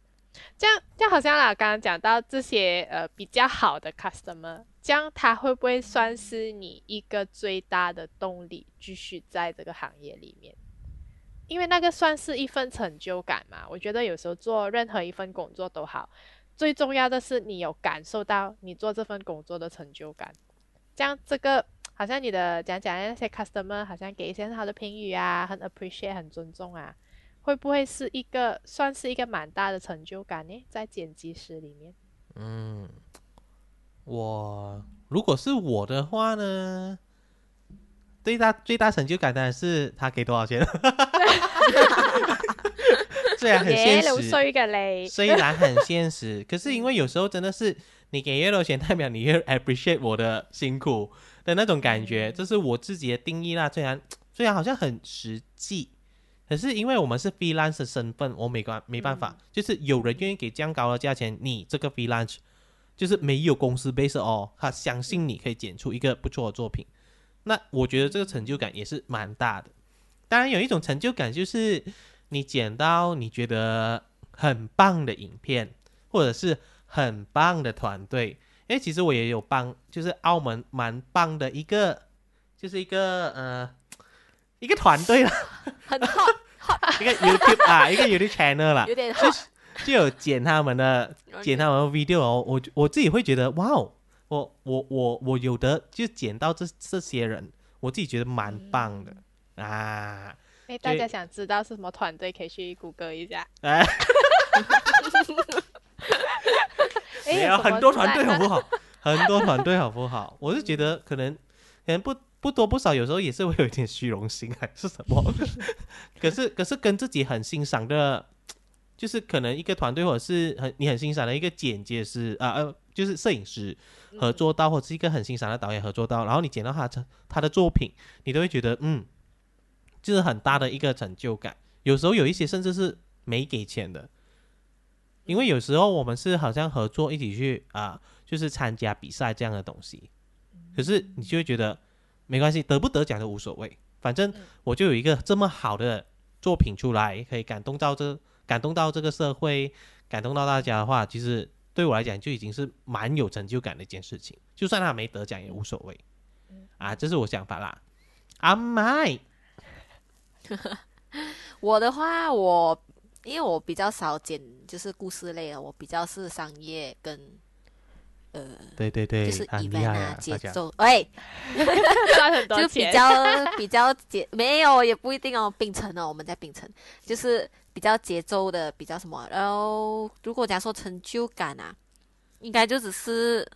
这样这样好像啦，刚刚讲到这些呃比较好的 customer，这样他会不会算是你一个最大的动力，继续在这个行业里面？因为那个算是一份成就感嘛。我觉得有时候做任何一份工作都好，最重要的是你有感受到你做这份工作的成就感。这样这个好像你的讲讲那些 customer 好像给一些很好的评语啊，很 appreciate，很尊重啊。会不会是一个算是一个蛮大的成就感呢？在剪辑师里面，嗯，我如果是我的话呢，最大最大成就感当然是他给多少钱，虽然很现实，水嘅你，虽然很现实，可是因为有时候真的是你给越多钱，代表你越 appreciate 我的辛苦的那种感觉，这是我自己的定义啦。虽然虽然好像很实际，可是因为我们是 freelance 的身份，我没关没办法，就是有人愿意给这样高的价钱，你这个 freelance 就是没有公司 base 哦，他相信你可以剪出一个不错的作品，那我觉得这个成就感也是蛮大的。当然有一种成就感就是你剪到你觉得很棒的影片，或者是很棒的团队。因为其实我也有帮，就是澳门蛮棒的一个，就是一个呃一个团队了，很 hot，一个 YouTube 啊，一个 YouTube channel 啦，有点就 hot，就有剪他们的剪他们的 video 哦，我我自己会觉得哇哦，我我我我有的就剪到这这些人，我自己觉得蛮棒的、啊，哎，大家想知道是什么团队，可以去谷歌一下。哎，哎，没有什么很多团队好不好？很多团队好不好？我是觉得可能可能不不多不少，有时候也是会有一点虚荣心还是什么。可是可是跟自己很欣赏的，就是可能一个团队或者是很你很欣赏的一个剪接师啊呃，就是摄影师合作到，或者是一个很欣赏的导演合作到，然后你剪到他成他的作品，你都会觉得嗯，就是很大的一个成就感。有时候有一些甚至是没给钱的。因为有时候我们是好像合作一起去啊、就是参加比赛这样的东西，可是你就会觉得没关系，得不得奖都无所谓，反正我就有一个这么好的作品出来，可以感动到这感动到这个社会，感动到大家的话，其实对我来讲就已经是蛮有成就感的一件事情，就算他没得奖也无所谓，啊，这是我想法啦。阿麦，我的话，我因为我比较少剪就是故事类的，我比较是商业跟呃对对对，就是很厉 event 啊害啊，节奏，喂，赚很多 就比，较 比较节没有也不一定哦，冰城哦，我们在冰城，就是比较节奏的，比较什么。然后如果假如说成就感啊，应该就只是，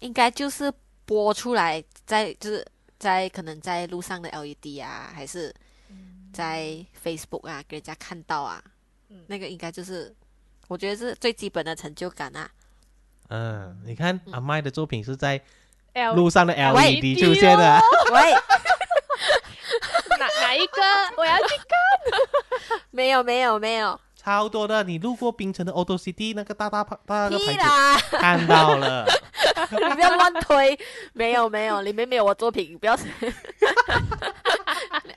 应该就是播出来在就是在可能在路上的 LED 啊，还是在 Facebook 啊给人家看到啊，嗯。那个应该就是我觉得是最基本的成就感啊。嗯，你看阿麦的作品是在路上的 LED 出现的。啊。喂，哪哪一个？我要去看。没有没有没有，超多的，你路过冰城的 Auto City 那个大大牌大个牌子！看到了，你不要乱推，没有没有，里面没有我作品，不要。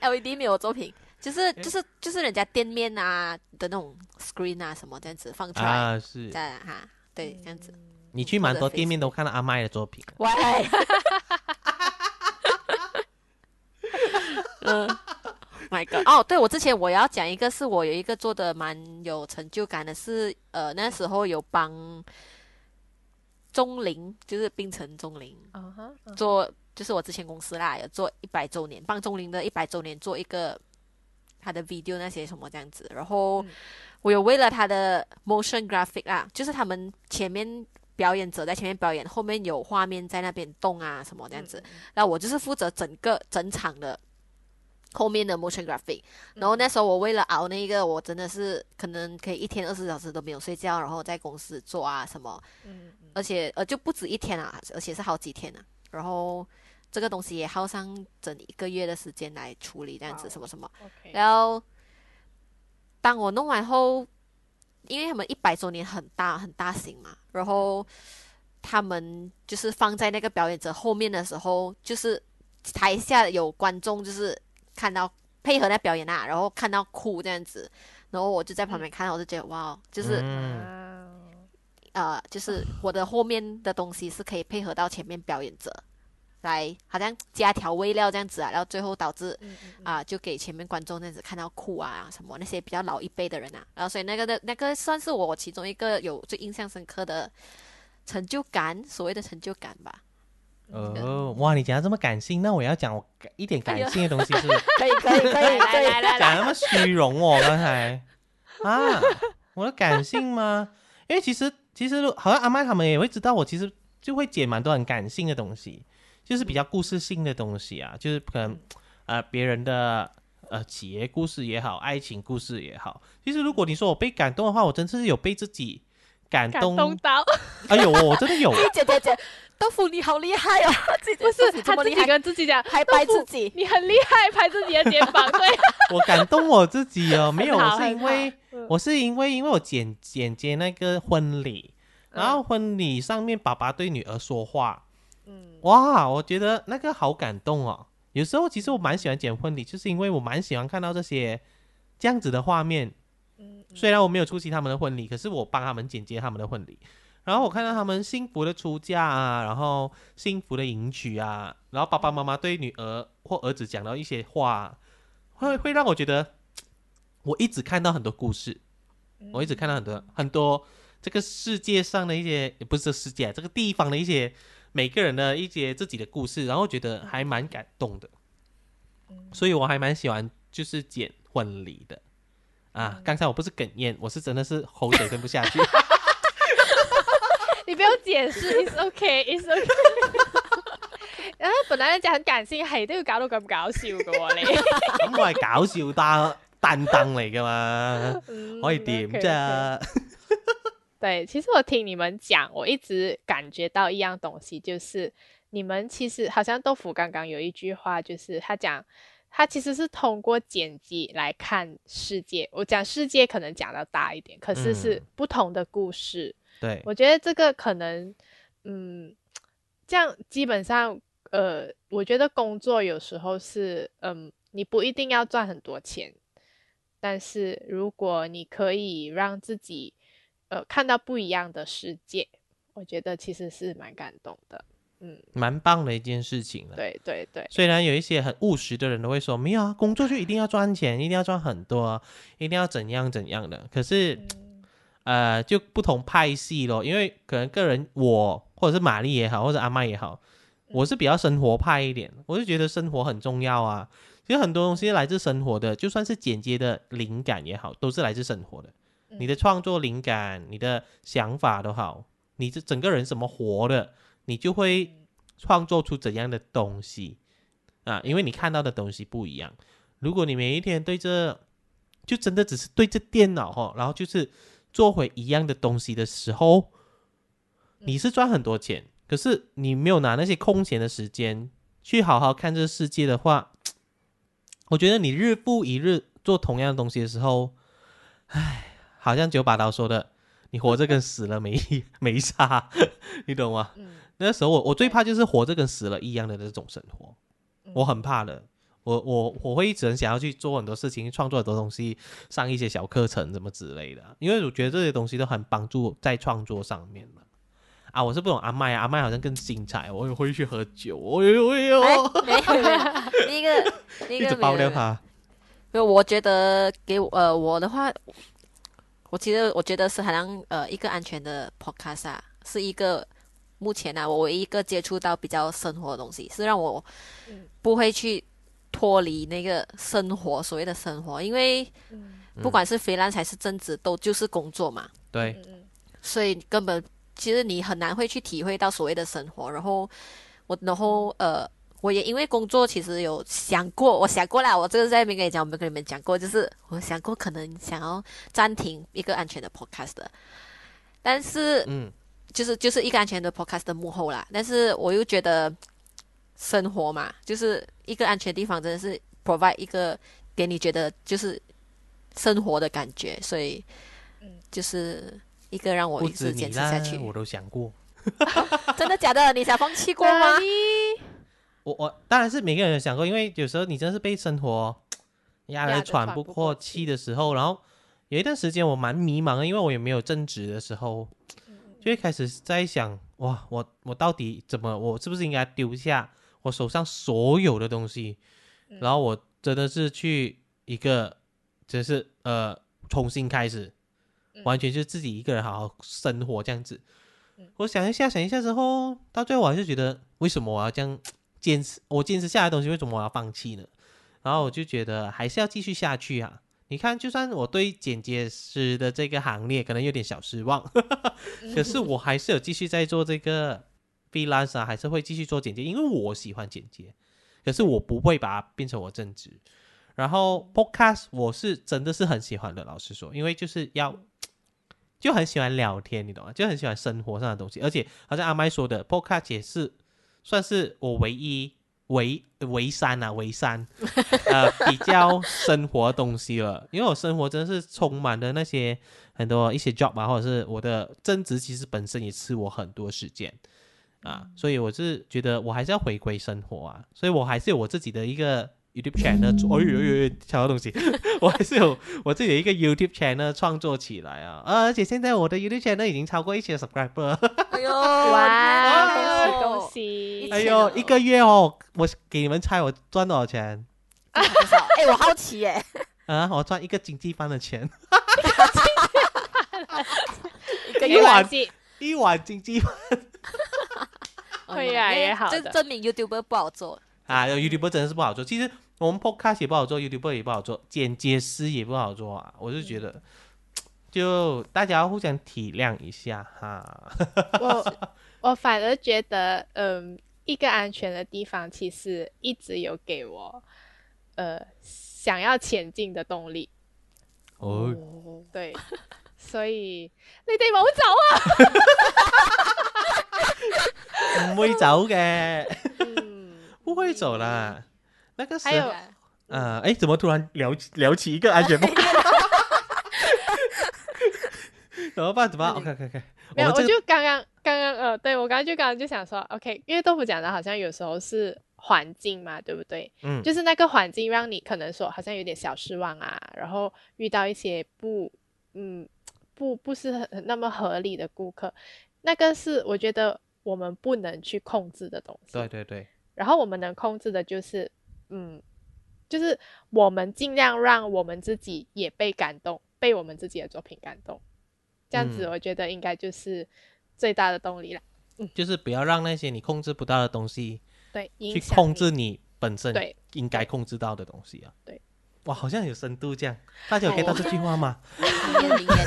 LED 没有我作品，就是就是就是人家店面啊的那种 screen 啊什么这样子放出来，啊是，在哈，对，这样子。你去蛮多店面都看到阿麦的作品，喂，嗯，My God，哦，对我之前我要讲一个，是我有一个做的蛮有成就感的是，呃，那时候有帮钟林，就是冰城钟林，嗯哼，嗯做，就是我之前公司啦，有做一百周年，帮钟林的一百周年做一个他的 video 那些什么这样子，然后嗯。我有为了他的 motion graphic 啊，就是他们前面表演者在前面表演，后面有画面在那边动啊什么这样子，然后我就是负责整个整场的后面的 motion graphic。然后那时候我为了熬那个，我真的是可能可以一天二十四小时都没有睡觉，然后在公司做啊什么，嗯嗯而且呃就不止一天啊，而且是好几天啊。然后这个东西也耗上整一个月的时间来处理，这样子什么什么。然后当我弄完后，因为他们一百周年很大很大型嘛，然后他们就是放在那个表演者后面的时候，就是台下有观众就是看到配合那表演啊，然后看到哭这样子，然后我就在旁边看，我就觉得哇，就是、呃，就是我的后面的东西是可以配合到前面表演者。来，好像加调味料这样子啊，然后最后导致嗯嗯嗯啊，就给前面观众这样子看到哭啊什么那些比较老一辈的人啊，然后所以那个的那个算是我其中一个有最印象深刻的成就感，所谓的成就感吧。哦，哇，你讲的这么感性，那我要讲我一点感性的东西是可以可以可以可以，来来 讲那么虚荣哦，刚才啊，我的感性吗？因为其实其实好像阿麦他们也会知道，我其实就会剪蛮多很感性的东西，就是比较故事性的东西啊，就是可能呃别人的呃企业故事也好，爱情故事也好。其实如果你说我被感动的话，我真是有被自己感感动。到，哎呦，我真的有，姐姐姐，豆腐你好厉害哦，自己不是他自己么厉害，跟自己讲，还拍自己，你很厉害，拍自己的肩膀，对，我感动我自己哦，没有，我是因为我是因为因为我剪剪接那个婚礼，然后婚礼上面爸爸对女儿说话，嗯哇，我觉得那个好感动哦。有时候其实我蛮喜欢剪婚礼，就是因为我蛮喜欢看到这些这样子的画面。嗯虽然我没有出席他们的婚礼，可是我帮他们剪接他们的婚礼。然后我看到他们幸福的出嫁啊，然后幸福的迎娶啊，然后爸爸妈妈对女儿或儿子讲到一些话，会会让我觉得，我一直看到很多故事，我一直看到很多很多这个世界上的一些，也不是这世界啊，这个地方的一些每个人的一些自己的故事，然后觉得还蛮感动的，所以我还蛮喜欢就是剪婚礼的啊。刚才我不是哽咽，我是真的是口水吞不下去。你不用解释，it's okay，it's okay。然後本來咧就很感性，係都要搞到咁搞笑嘅喎你。咁我係搞笑擔擔燈嚟噶嘛，嗯可以點 OK，OK 啫？对，其实我听你们讲，我一直感觉到一样东西，就是你们其实好像豆腐刚刚有一句话，就是他讲他其实是通过剪辑来看世界。我讲世界可能讲到大一点，可是是嗯不同的故事。对，我觉得这个可能，嗯，这样基本上，呃，我觉得工作有时候是，嗯，你不一定要赚很多钱，但是如果你可以让自己，呃，看到不一样的世界，我觉得其实是蛮感动的。嗯，蛮棒的一件事情了。对对对，虽然有一些很务实的人都会说，没有啊，工作就一定要赚钱，一定要赚很多啊，一定要怎样怎样的。可是，嗯呃，就不同派系咯，因为可能个人我或者是玛丽也好，或者阿麦也好，我是比较生活派一点，我就觉得生活很重要啊。其实很多东西来自生活的，就算是简洁的灵感也好，都是来自生活的。你的创作灵感、你的想法都好，你这整个人怎么活的，你就会创作出怎样的东西啊？因为你看到的东西不一样。如果你每一天对着，就真的只是对着电脑哈，然后就是做回一样的东西的时候，你是赚很多钱，可是你没有拿那些空闲的时间去好好看这个世界的话，我觉得你日复一日做同样的东西的时候，唉，好像九把刀说的，你活着跟死了没 没差，你懂吗？嗯。那时候我我最怕就是活着跟死了一样的这种生活，我很怕的。我我我会一直很想要去做很多事情，创作很多东西，上一些小课程什么之类的，因为我觉得这些东西都很帮助在创作上面嘛。啊，我是不懂阿麦啊，阿麦好像更精彩，我也会去喝酒，我有我有，哎，没有没有，那个那一直爆个没有没有。料他。因为我觉得给我呃我的话，我其实我觉得是好像呃一个安全的 podcast 啊，是一个目前啊我唯一一个接触到比较生活的东西，是让我嗯不会去脱离那个生活所谓的生活，因为嗯不管是 freelance 还是正职，都就是工作嘛。对，所以根本其实你很难会去体会到所谓的生活。然后我，然后呃，我也因为工作其实有想过，我想过啦，我这个在那边跟你讲，我没跟你们讲过，就是我想过可能想要暂停一个安全的 podcast 的，但是嗯，就是就是一个安全的 podcast 的幕后啦。但是我又觉得生活嘛，就是一个安全的地方，真的是 provide 一个给你觉得就是生活的感觉，所以嗯就是一个让我一直坚持下去。我都想过。真的假的？你想放弃过吗我我当然是每个人有想过，因为有时候你真的是被生活压压得得喘不过过气气。的时候，然后有一段时间我蛮迷茫的，因为我也没有正职的时候，就会开始在想，哇，我我到底怎么，我是不是应该丢下我手上所有的东西，然后我真的是去一个，就是呃重新开始，完全就是自己一个人好好生活这样子。我想一下，想一下之后，到最后我还是觉得，为什么我要这样坚持？我坚持下来的东西，为什么我要放弃呢？然后我就觉得还是要继续下去啊！你看，就算我对剪接师的这个行列可能有点小失望，可是我还是有继续在做这个 freelance 啊，还是会继续做剪接，因为我喜欢剪接，可是我不会把它变成我正职。然后 podcast 我是真的是很喜欢的，老实说，因为就是要就很喜欢聊天，你懂吗？就很喜欢生活上的东西，而且好像阿麦说的，podcast 也是算是我唯一唯唯三啊，唯三，呃，比较生活的东西了。因为我生活真的是充满了那些很多一些 job 啊，或者是我的正职，其实本身也吃我很多时间。啊，所以我是觉得我还是要回归生活啊，所以我还是有我自己的一个 YouTube channel，哦呦呦呦，抢到东西，我还是有 我自己的一个 YouTube channel 创作起来啊，啊而且现在我的 YouTube channel 已经超过一千 subscriber，呦，哇，恭喜恭！喜！哎呦，啊一个月哦，我给你们猜我赚多少钱？哎，我好奇耶，啊，我赚一个经济班的钱，一个月关系，一碗经济班 会越来越好的这证明 YouTuber 不好做。啊，YouTube 真的是不好做。其实我们 Podcast 也不好做，YouTube 也不好做，剪接师也不好做啊。我就觉得，就大家互相体谅一下哈。我 我反而觉得，嗯，一个安全的地方其实一直有给我，呃，想要前进的动力。哦，对，所以你哋冇走啊！唔會走嘅，嗯，不會走啦。那個時还有候，呃，哎，怎麼突然聊起聊起一個安全夢？怎么办？怎么办？OK OK OK，没有，我就刚刚刚刚呃，对我刚刚就刚刚就想说，OK，因为豆腐讲的好像有时候是环境嘛，对不对？嗯就是那个环境让你可能说好像有点小失望啊，然后遇到一些不嗯不不是很那么合理的顾客，那个是我觉得我们不能去控制的东西。对对对，然后我们能控制的就是嗯，就是我们尽量让我们自己也被感动，被我们自己的作品感動，這樣子嗯我觉得应该就是最大的动力啦。就是不要让那些你控制不到的东西对，去控制你本身对应该控制到的东西啊。對，哇，好像有深度这样，大家有 get 到這句話嗎？名言名言，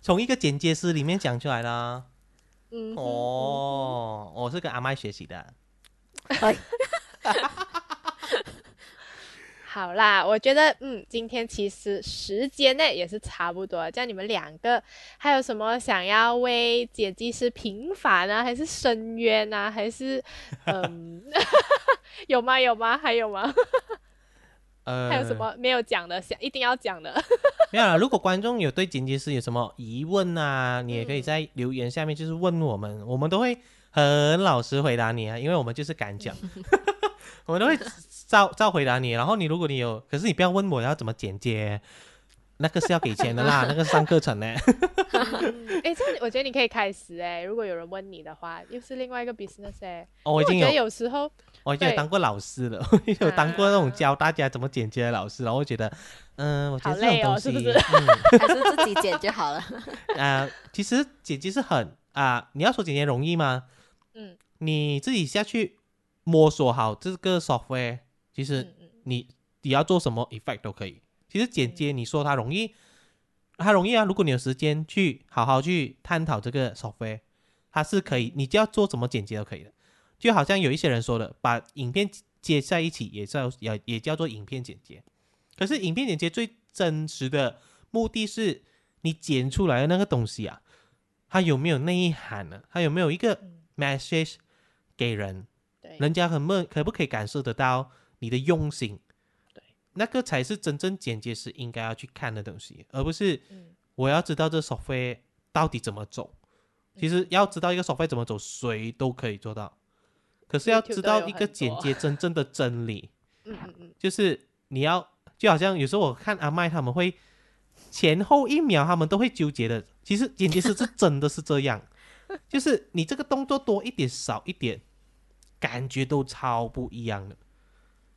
從 一个剪接师里面讲出来啦。嗯哦，我是跟阿麦学习的。哎好啦，我觉得嗯，今天其实时间呢也是差不多了。这样你们两个还有什么想要为剪辑师平反啊，还是申冤啊，还是 嗯，有吗？有吗？还有吗？呃，还有什？么没有讲的，想一定要讲的？没有啦，如果观众有对剪辑师有什么疑问啊，你也可以在留言下面就是问我们，我们都会很老实回答你啊，因为我们就是敢讲，我们都會照照回答你。然后你如果你有，可是你不要问我要怎么剪接，那个是要给钱的啦，那个是上课程呢。哎、这样我觉得你可以开始哎、如果有人问你的话，又是另外一个 business 哎、哦我已經因为我觉得有，有时候我已经有對當過老师了，我已經有当过那種啊教大家怎么剪接的老师，然后我覺得，嗯、我觉得這種好累哦東西，是不是嗯。还是自己剪就好了。呃，其实剪辑是很啊、你要说剪辑容易吗？嗯你自己下去摸索好这个 software，其实你你要做什么 effect 都可以。其实剪接，你说它容易，它容易啊。如果你有时间去好好去探讨这个 software，它是可以，你就要做什么剪接都可以的。就好像有一些人说的，把影片接在一起也叫也也叫做影片剪接。可是影片剪接最真实的目的是，你剪出来的那个东西啊，它有没有内涵呢？它有没有一个 message 给人？对，人家很不可不可以感受得到你的用心？对，那个才是真正剪接师应该要去看的东西，而不是嗯我要知道这 software 到底怎么走。其实要知道一个 software 怎么走，谁都可以做到。可是要知道一个剪多接真正的真理，嗯嗯嗯，就是你要就好像有时候我看阿麦他们会前后一秒他们都会纠结的，其实剪接师是真的是这样，就是你这个动作多一点少一点，感觉都超不一样的。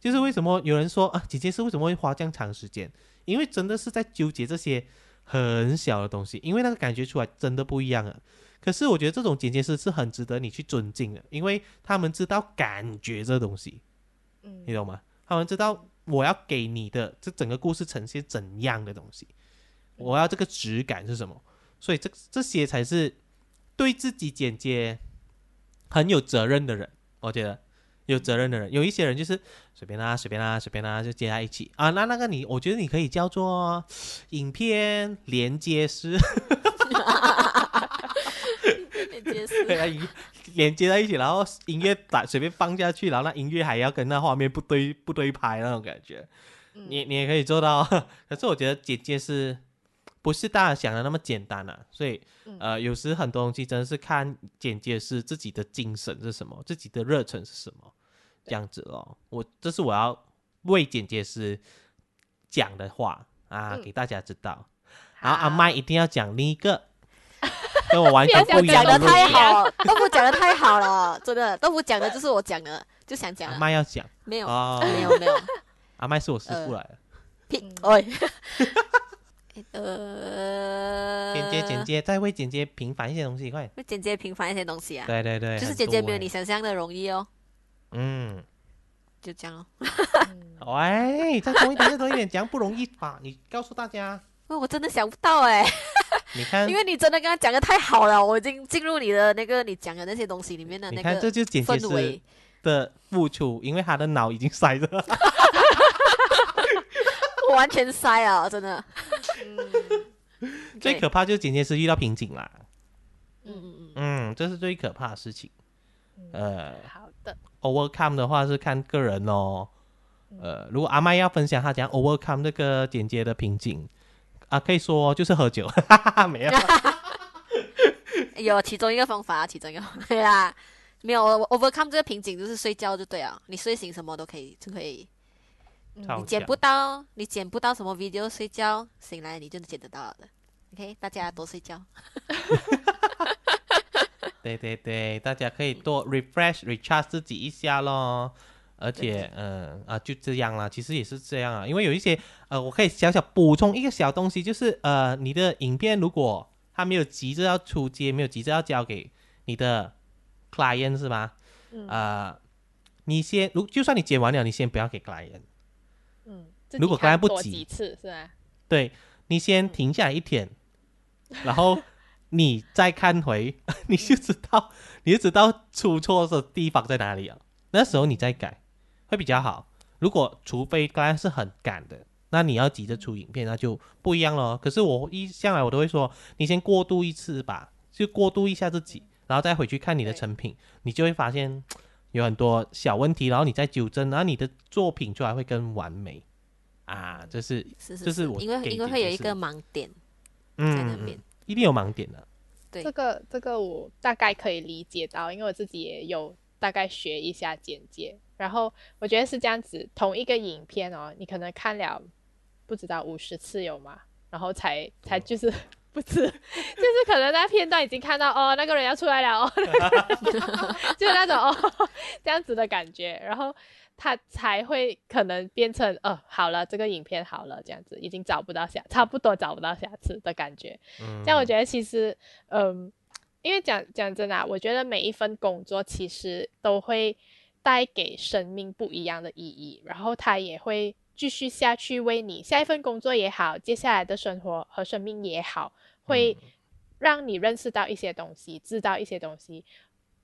就是为什么有人说啊，剪接师为什么会花这样长时间？因为真的是在纠结这些很小的东西，因为那个感觉出来真的不一样啊。可是我觉得这种剪接师是很值得你去尊敬的，因为他们知道感觉这东西，嗯你懂吗？他们知道我要给你的这整个故事呈现怎样的东西，我要这个质感是什么，所以这这些才是对自己剪接很有责任的人。我觉得有责任的人，有一些人就是随便啦、随便啦、随便啦、就接在一起啊。那那个你，我觉得你可以叫做影片连接师，连接师对啊，影连接在一起，然后音乐打随便放下去，然后那音乐还要跟那画面不对不对拍那种感觉。嗯你你也可以做到，可是我觉得剪接是不是大家想的那么简单啊？所以嗯。呃，有时很多东西真的是看剪接师自己的精神是什么，自己的热忱是什么，这样子咯。我这是我要为剪接师讲的话啊，嗯。给大家知道。然后阿麦一定要讲另一个，跟我完全不一样讲的的路线。太好，豆腐讲的太好了，真的，豆腐讲的就是我讲的，就想讲。阿，麦要讲。没有，哦，没有，没有，阿麦是我师傅呃。来的，呃，剪接剪，接，再为剪接平凡一些东西，快。为剪接平凡一些东西啊，对对对，就是很多欸剪接没有你想象的容易哦，嗯。就这样哦。嗯 喂，再多一点，再多一点，讲不容易吧？你告诉大家，喂，我真的想不到哎，你看，因为你真的刚刚讲的太好了，我已经进入你的那个你讲的那些东西里面的那你看，这个氛围。的付出，因为他的脑已经塞着。我完全塞啊，真的。最可怕就是剪接师遇到瓶颈啦。嗯嗯嗯，嗯，这是最可怕的事情。呃好的，，overcome 的话是看个人哦。呃，如果阿麦要分享他怎样 overcome 这个剪接的瓶颈啊，可以说就是喝酒，哈哈哈，没有。有其中一个方法，其中一个对啊，没有我 overcome 这个瓶颈就是睡觉就对了，你睡醒什么都可以就可以，你捡不到你捡不到什么 video 睡觉，醒来你就能捡得到了的。OK，大家多睡觉。对对对，大家可以多 refresh recharge 自己一下咯。而且，嗯啊，就这样啦。其实也是这样啊，因为有一些呃，我可以小小补充一个小东西，就是呃，你的影片如果他没有急着要出街，没有急着要交给你的 client 是吗？嗯呃，你先如就算你剪完了，你先不要给 client，嗯，如果刚才不急几次是吧？对你先停下来一天，然后你再看回，你就知道，你就知道出错的地方在哪里了。那时候你再改会比较好。如果除非刚才是很赶的，那你要急着出影片，那就不一样了。可是我一向来我都会说，你先过渡一次吧，就过渡一下自己，然后再回去看你的成品，你就会发现有很多小问题，然后你再纠正，然后你的作品出来会更完美啊。这是是是这是我因为因为会有一个盲点嗯在那边。嗯一定有盲点的。对这个这个我大概可以理解到，因为我自己也有大概学一下简介，然后我觉得是这样子，同一个影片哦，你可能看了不知道五十次有吗？然后才才就是不是，就是可能那片段已经看到哦，那个人要出来了哦，就是那种哦这样子的感觉，然后他才会可能变成哦好了，这个影片好了，这样子已经找不到瑕，差不多找不到瑕疵的感觉。嗯，这样我觉得其实，嗯，因为讲讲真的、啊，我觉得每一份工作其实都会带给生命不一样的意义，然后他也会继续下去，为你下一份工作也好，接下来的生活和生命也好，会让你认识到一些东西，知道一些东西。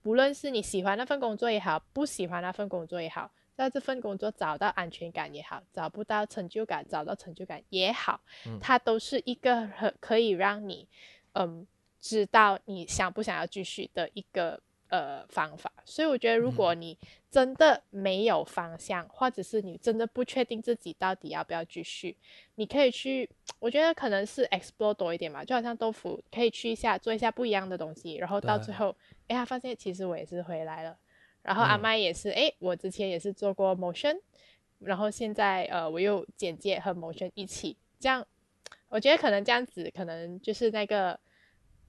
不论是你喜欢那份工作也好，不喜欢那份工作也好，在这份工作找到安全感也好，找不到成就感，找到成就感也好，它都是一个很可以让你，嗯，知道你想不想要继续的一个。呃，方法，所以我觉得，如果你真的没有方向，或者是你真的不确定自己到底要不要继续，你可以去，我觉得可能是 explore 多一点嘛，就好像豆腐可以去一下做一下不一样的东西，然后到最后，哎，他发现其实我也是回来了，然后阿麦也是，哎，我之前也是做过 motion，然后现在呃，我又简介和 motion 一起，这样，我觉得可能这样子，可能就是那个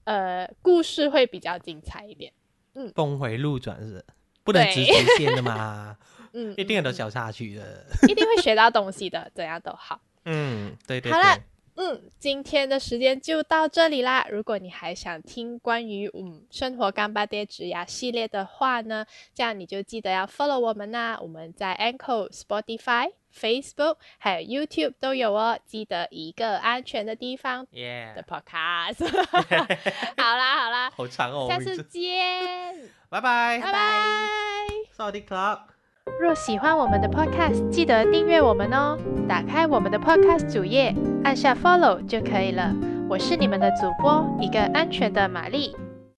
呃故事会比较精彩一点。嗯，峰回路转是不能直直线的嘛，嗯，一定有小插曲的，一定会学到东西的，怎样都好。嗯，对对。好了，嗯，今天的时间就到这里啦。如果你还想听关于嗯生活干巴爹植牙系列的话呢，这样你就记得要 follow 我们啦。我们在 Anchor、Spotify。Facebook 还有 YouTube 都有哦，记得一个安全的地方的 Podcast。好啦好啦，好长哦，下次见，拜拜拜拜。若喜欢我们的 Podcast，记得订阅我们哦。打开我们的 Podcast 主页，按下 Follow 就可以了。我是你们的主播，一个安全的玛丽。